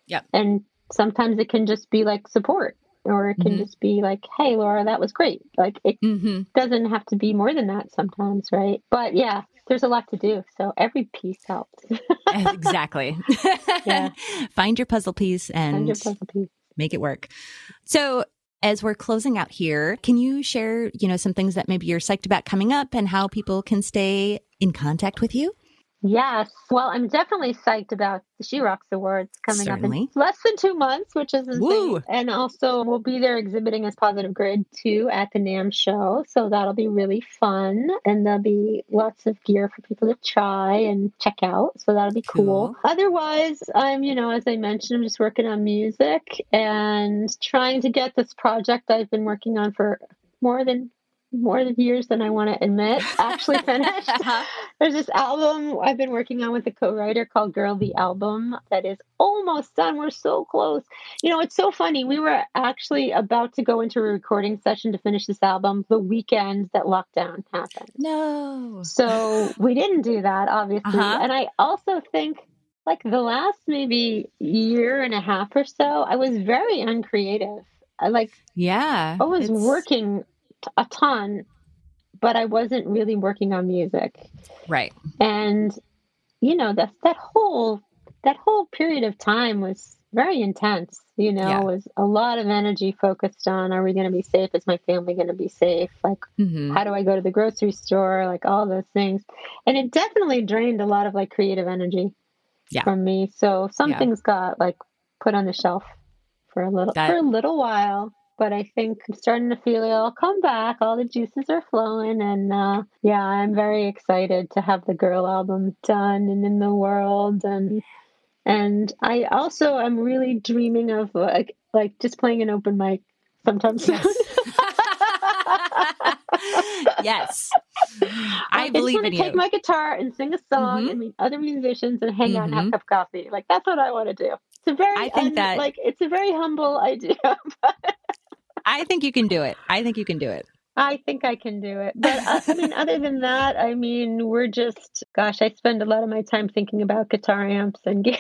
yeah. And sometimes it can just be like support or it can mm-hmm. just be like, hey, Laura, that was great. Like it mm-hmm. doesn't have to be more than that sometimes, right? But yeah, there's a lot to do. So every piece helps. exactly. yeah. Find your puzzle piece and puzzle piece. make it work. So as we're closing out here, can you share, you know, some things that maybe you're psyched about coming up and how people can stay in contact with you? Yes. Well, I'm definitely psyched about the She Rocks Awards coming Certainly. up in less than two months, which is insane. Woo. And also, we'll be there exhibiting as Positive Grid too at the NAMM show. So that'll be really fun. And there'll be lots of gear for people to try and check out. So that'll be cool. cool. Otherwise, I'm, you know, as I mentioned, I'm just working on music and trying to get this project I've been working on for more than more years than I want to admit actually finished. uh-huh. There's this album I've been working on with a co-writer called Girl the Album that is almost done. We're so close. You know, it's so funny. We were actually about to go into a recording session to finish this album the weekend that lockdown happened. No. So we didn't do that, obviously. Uh-huh. And I also think like the last maybe year and a half or so, I was very uncreative. I like yeah i was working a ton, but I wasn't really working on music. Right. And you know, that that whole that whole period of time was very intense. You know, yeah. was a lot of energy focused on are we going to be safe? Is my family going to be safe? Like, mm-hmm. how do I go to the grocery store? Like all those things, and it definitely drained a lot of like creative energy yeah. from me. So some yeah. things got like put on the shelf for a little that, for a little while but I think I'm starting to feel it all come back. All the juices are flowing, and uh, yeah, I'm very excited to have the girl album done and in the world, and and I also am really dreaming of like like just playing an open mic sometimes. Yes. yes. I, believe in you. Take my guitar and sing a song mm-hmm. and meet other musicians and hang mm-hmm. out and have a mm-hmm. cup of coffee. Like that's what I want to do. It's a very I think un- that like it's a very humble idea. But I think you can do it. I think you can do it. I think I can do it. But uh, I mean, other than that, I mean, we're just, gosh, I spend a lot of my time thinking about guitar amps and gear.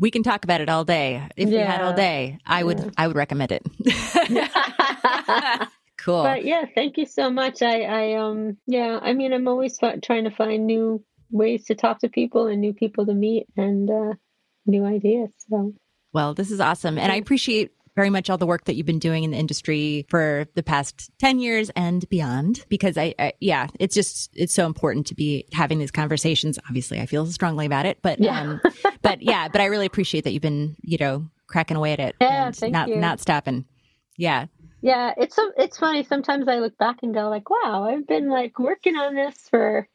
we can talk about it all day. If yeah. we had all day, I would, yeah. I would recommend it. cool. But yeah, thank you so much. I, I, um, yeah, I mean, I'm always f- trying to find new ways to talk to people and new people to meet and uh, new ideas. So well, this is awesome. And I appreciate very much all the work that you've been doing in the industry for the past 10 years and beyond because I, I, yeah it's just it's so important to be having these conversations obviously i feel strongly about it but yeah. um but yeah but i really appreciate that you've been you know cracking away at it yeah, and thank not you. not stopping yeah yeah it's so it's funny sometimes i look back and go like wow i've been like working on this for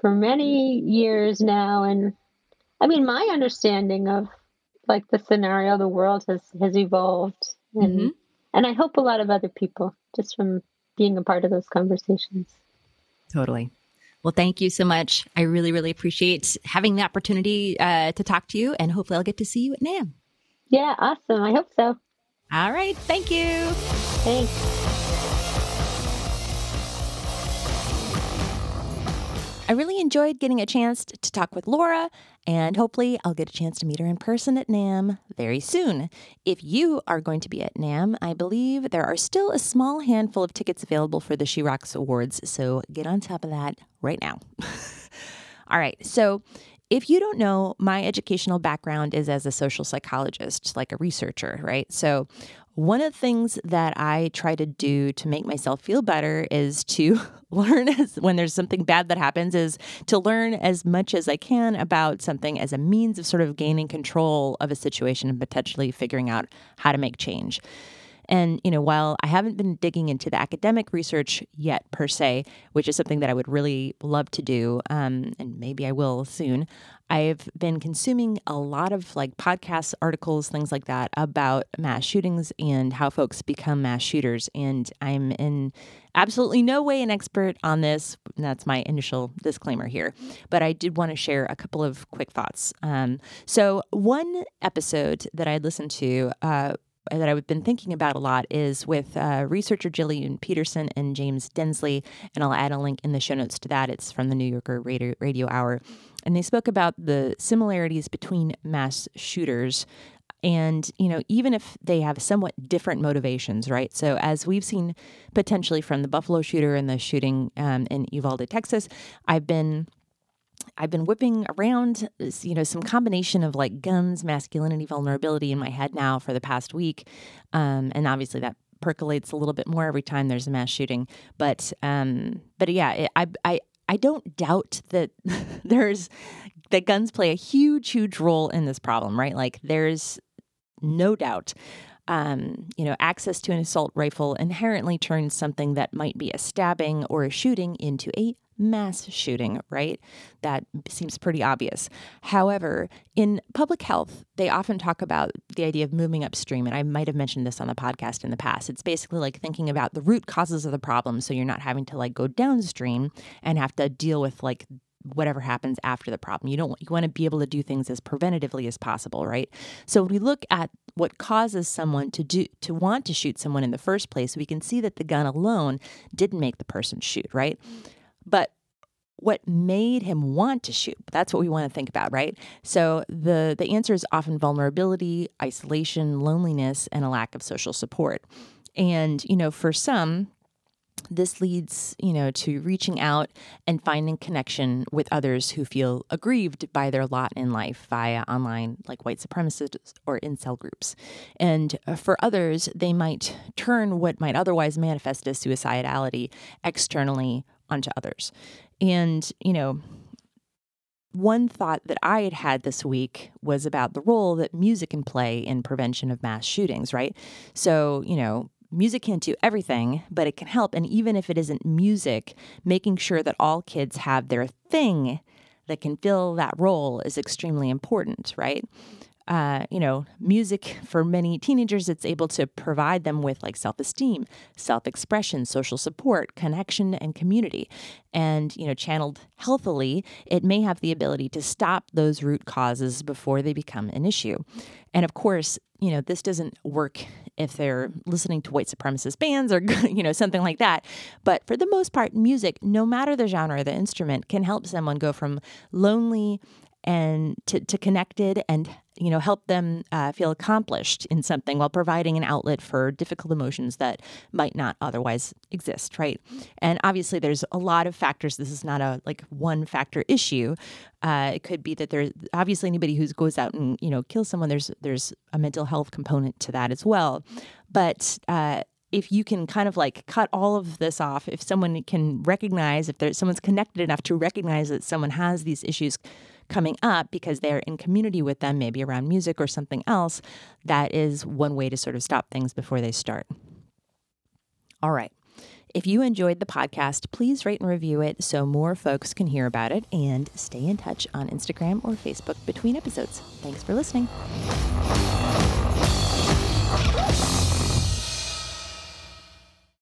for many years now and i mean my understanding of like the scenario the world has has evolved and mm-hmm. and i hope a lot of other people just from being a part of those conversations. Totally. Well thank you so much. I really really appreciate having the opportunity uh, to talk to you and hopefully i'll get to see you at NAMM yeah awesome. I hope so. All right. Thank you. Thanks. I really enjoyed getting a chance to talk with Laura, and hopefully, I'll get a chance to meet her in person at NAMM very soon. If you are going to be at NAMM, I believe there are still a small handful of tickets available for the She Rocks Awards, so get on top of that right now. All right, so if you don't know, my educational background is as a social psychologist, like a researcher, right? So, one of the things that I try to do to make myself feel better is to learn as, when there's something bad that happens is to learn as much as I can about something as a means of sort of gaining control of a situation and potentially figuring out how to make change. And, you know, while I haven't been digging into the academic research yet per se, which is something that I would really love to do, um, and maybe I will soon, I've been consuming a lot of like podcasts, articles, things like that about mass shootings and how folks become mass shooters. And I'm in absolutely no way an expert on this. That's my initial disclaimer here. But I did want to share a couple of quick thoughts. Um, so, one episode that I listened to, uh, that I've been thinking about a lot is with uh, researcher Jillian Peterson and James Densley, and I'll add a link in the show notes to that. It's from the New Yorker Radio, Radio Hour, and they spoke about the similarities between mass shooters and you know even if they have somewhat different motivations right so as we've seen potentially from the buffalo shooter and the shooting um, in uvalde texas i've been I've been whipping around, you know, some combination of like guns, masculinity, vulnerability in my head now for the past week, um, and obviously that percolates a little bit more every time there's a mass shooting. But, um, but yeah, it, I, I, I don't doubt that there's that guns play a huge, huge role in this problem, right? Like there's no doubt. Um, you know, access to an assault rifle inherently turns something that might be a stabbing or a shooting into a mass shooting, right? That seems pretty obvious. However, in public health, they often talk about the idea of moving upstream. And I might have mentioned this on the podcast in the past. It's basically like thinking about the root causes of the problem so you're not having to like go downstream and have to deal with like whatever happens after the problem. You don't you want to be able to do things as preventatively as possible, right? So when we look at what causes someone to do to want to shoot someone in the first place, we can see that the gun alone didn't make the person shoot, right? But what made him want to shoot that's what we want to think about right so the the answer is often vulnerability isolation loneliness and a lack of social support and you know for some this leads, you know, to reaching out and finding connection with others who feel aggrieved by their lot in life via online, like white supremacists or incel groups. And uh, for others, they might turn what might otherwise manifest as suicidality externally onto others. And, you know, one thought that I had had this week was about the role that music can play in prevention of mass shootings, right? So, you know, music can't do everything, but it can help. And even if it isn't music, making sure that all kids have their thing that can fill that role is extremely important, right? Uh, you know, music for many teenagers, it's able to provide them with like self esteem, self expression, social support, connection, and community. And, you know, channeled healthily, it may have the ability to stop those root causes before they become an issue. And of course, you know, this doesn't work if they're listening to white supremacist bands or, you know, something like that. But for the most part, music, no matter the genre or the instrument, can help someone go from lonely and to, to connected and you know help them uh, feel accomplished in something while providing an outlet for difficult emotions that might not otherwise exist right? And obviously there's a lot of factors. This is not a like one factor issue. Uh, it could be that there's obviously anybody who goes out and you know kills someone there's there's a mental health component to that as well. But uh, if you can kind of like cut all of this off, if someone can recognize, if someone's connected enough to recognize that someone has these issues coming up because they're in community with them, maybe around music or something else, that is one way to sort of stop things before they start. All right. If you enjoyed the podcast, please rate and review it so more folks can hear about it and stay in touch on Instagram or Facebook between episodes. Thanks for listening.